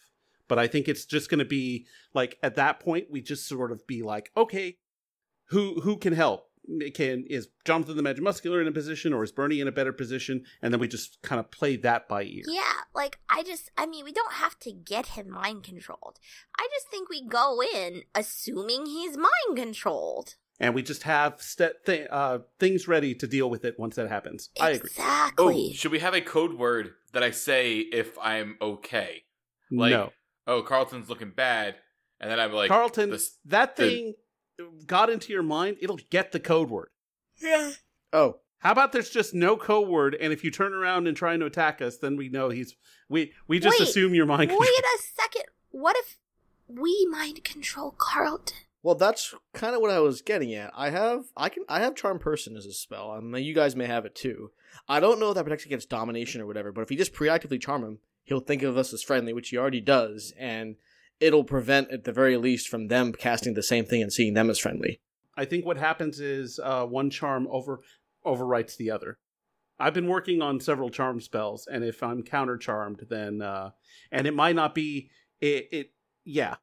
But I think it's just going to be like at that point we just sort of be like, okay, who who can help? Can is Jonathan the Magic Muscular in a position, or is Bernie in a better position? And then we just kind of play that by ear. Yeah, like I just, I mean, we don't have to get him mind controlled. I just think we go in assuming he's mind controlled. and we just have st- th- uh, things ready to deal with it once that happens. I agree. Exactly. Oh, should we have a code word that I say if I'm okay? Like, no, Oh, Carlton's looking bad, and then I'm like, Carlton, this- that the- thing got into your mind. It'll get the code word. yeah. Oh, How about there's just no code word, and if you turn around and trying to attack us, then we know he's we we just Wait, assume your mind. Wait a second. What if we mind control Carlton? well, that's kind of what I was getting at. I have, I can, I have charm person as a spell. I mean, you guys may have it too. I don't know if that protects against domination or whatever, but if you just preactively charm him, he'll think of us as friendly, which he already does, and it'll prevent, at the very least, from them casting the same thing and seeing them as friendly. I think what happens is uh, one charm over overwrites the other. I've been working on several charm spells, and if I'm counter charmed, then uh, and it might not be it, it. Yeah,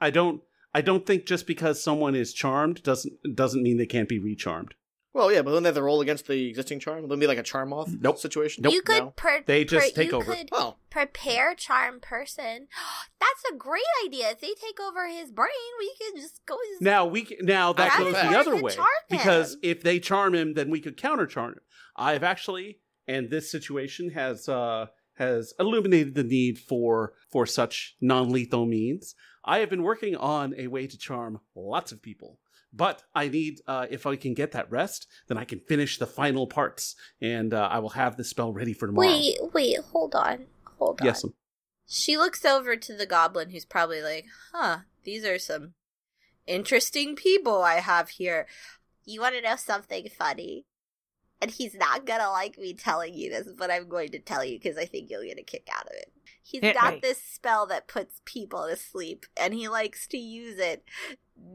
I don't. I don't think just because someone is charmed doesn't doesn't mean they can't be recharmed. Well, yeah, but then they have to roll against the existing charm. It'll be like a charm off Nope. situation. you could No? per- They just per- take you over. Could, Oh, prepare charm person. That's a great idea. If they take over his brain, we can just go. Now we c- now that goes the other way because if they charm him, then we could counter charm him. I've actually, and this situation has uh has illuminated the need for for such non lethal means. I have been working on a way to charm lots of people. But I need, uh, if I can get that rest, then I can finish the final parts, and uh, I will have the spell ready for tomorrow. Wait, wait, hold on, hold on. yes, um, She looks over to the goblin who's probably like, huh, these are some interesting people I have here. You want to know something funny? And he's not gonna like me telling you this, but I'm going to tell you because I think you'll get a kick out of it. He's Hit got me. this spell that puts people to sleep, and he likes to use it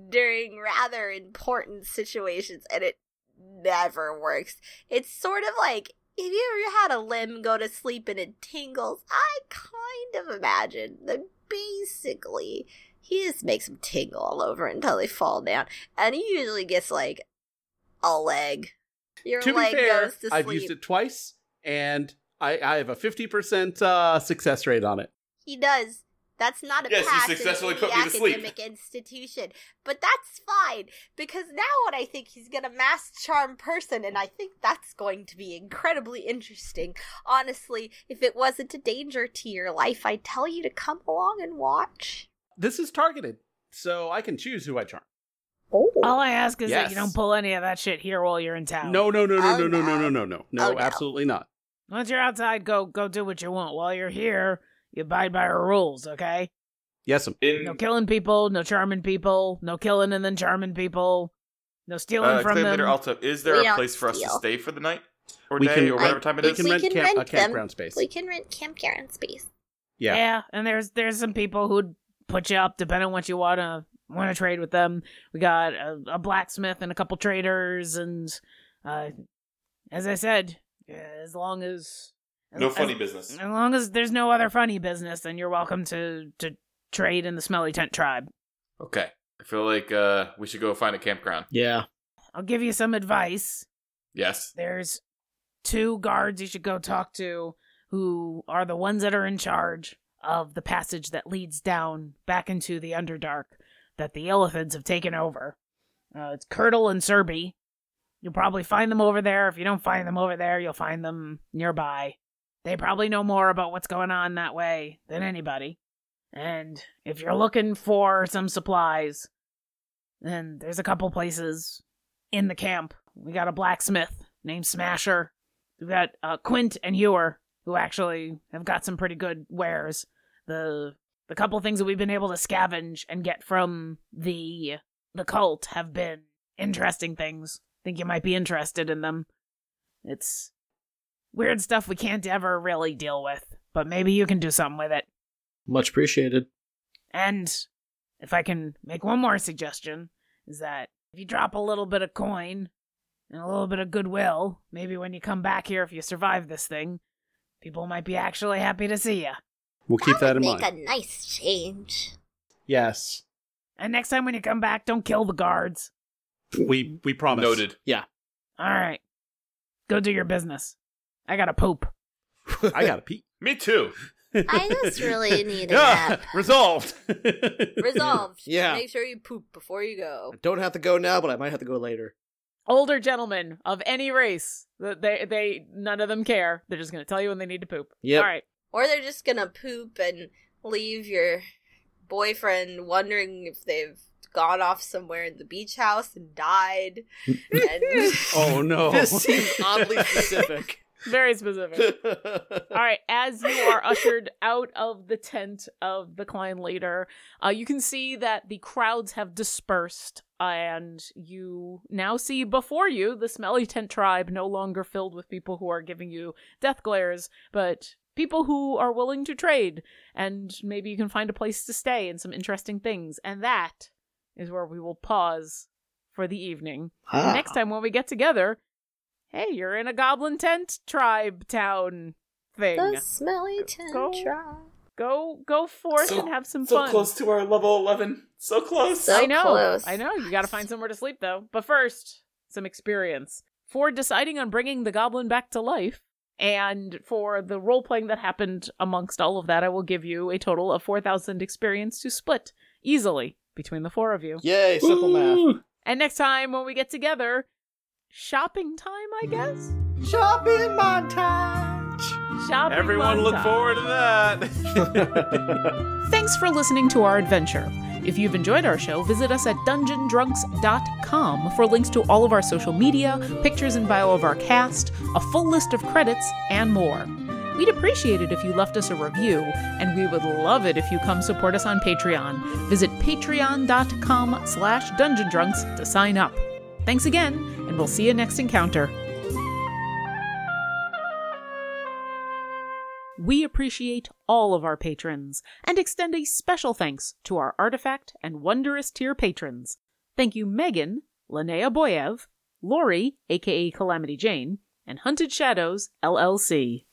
during rather important situations, and it never works. It's sort of like if you ever had a limb go to sleep and it tingles, I kind of imagine that basically he just makes them tingle all over until they fall down. And he usually gets like a leg. Your to be leg fair, goes to sleep. I've used it twice, and I, I have a fifty percent uh, success rate on it. He does. That's not a Yes, you pass in successfully any put me to sleep. academic institution, but that's fine because now what I think he's gonna mass charm person, and I think that's going to be incredibly interesting. Honestly, if it wasn't a danger to your life, I'd tell you to come along and watch. This is targeted, so I can choose who I charm. Oh, All I ask is that you don't pull any of that shit here while you're in town. No, no, no, no, Oh, no, no, no, no. no, no, no, oh, no, Oh, no. absolutely not. Once you're outside, go go do what you want. While you're here, you abide by our rules, okay? Yes, um, In No killing people, no charming people, no killing and then charming people, no stealing uh, from them. Leader Alto, is there We a place for us to stay for the night or We day can- or whatever time it we is? can We rent can camp, a rent them. campground space. we can rent campground space. Yeah. Yeah. and there's there's some people who'd put you up depending on what you wanna want to trade with them. We got a, a blacksmith and a couple traders, and uh, as I said, as long as No funny as, business. As long as there's no other funny business, then you're welcome to to trade in the Smelly Tent tribe. Okay. I feel like uh, we should go find a campground. Yeah. I'll give you some advice. Yes. There's two guards you should go talk to who are the ones that are in charge of the passage that leads down back into the Underdark that the elephants have taken over. Uh, it's Curdle and Serby. You'll probably find them over there. If you don't find them over there, you'll find them nearby. They probably know more about what's going on that way than anybody. And if you're looking for some supplies, then there's a couple places in the camp. We got a blacksmith named Smasher. We've got uh, Quint and Ewer, who actually have got some pretty good wares. The the couple things that we've been able to scavenge and get from the the cult have been interesting things. Think you might be interested in them. It's weird stuff we can't ever really deal with, but maybe you can do something with it. Much appreciated. And if I can make one more suggestion, is that if you drop a little bit of coin and a little bit of goodwill, maybe when you come back here, if you survive this thing, people might be actually happy to see you. We'll keep that in would mind. make a nice change. Yes, And next time when you come back, don't kill the guards. we we promise. Noted. Yeah. All right. Go do your business. I gotta poop. I got to pee. Me too. I just really need a Yeah, nap. Resolved. Resolved. Yeah. Make sure you poop before you go. I don't have to go now, but I might have to go later. Older gentlemen of any race, they they none of them care. They're just gonna tell you when they need to poop. Yep. All right. Or they're just gonna poop and leave your boyfriend wondering if they've gone off somewhere in the beach house and died. and oh no. This seems oddly specific. Very specific. All right, as you are ushered out of the tent of the Klein leader, uh, you can see that the crowds have dispersed, and you now see before you the Smelly Tent tribe no longer filled with people who are giving you death glares, but people who are willing to trade, and maybe you can find a place to stay and some interesting things. And that is where we will pause for the evening. Ah. Next time when we get together, hey, you're in a goblin tent tribe town thing. The smelly tent Go. tribe. Go go forth So- and have some So fun. So close to our level 11. So close. So I know. close. I know. You got to find somewhere to sleep though. But first, some experience. For deciding on bringing the goblin back to life, And for the role playing that happened amongst all of that, I will give you a total of 4,000 experience to split easily between the four of you. Yay, simple math. And next time when we get together, shopping time, I guess? Shopping montage. Shopping Everyone look forward to that. Thanks for listening to our adventure. If you've enjoyed our show, visit us at dungeondrunks.com for links to all of our social media, pictures and bio of our cast, a full list of credits, and more. We'd appreciate it if you left us a review, and we would love it if you come support us on Patreon. Visit patreon.com slash dungeondrunks to sign up. Thanks again, and we'll see you next encounter. We appreciate all of our patrons and extend a special thanks to our Artifact and Wondrous tier patrons. Thank you, Megan, Linnea Boyev, Lori, aka Calamity Jane, and Hunted Shadows, LLC.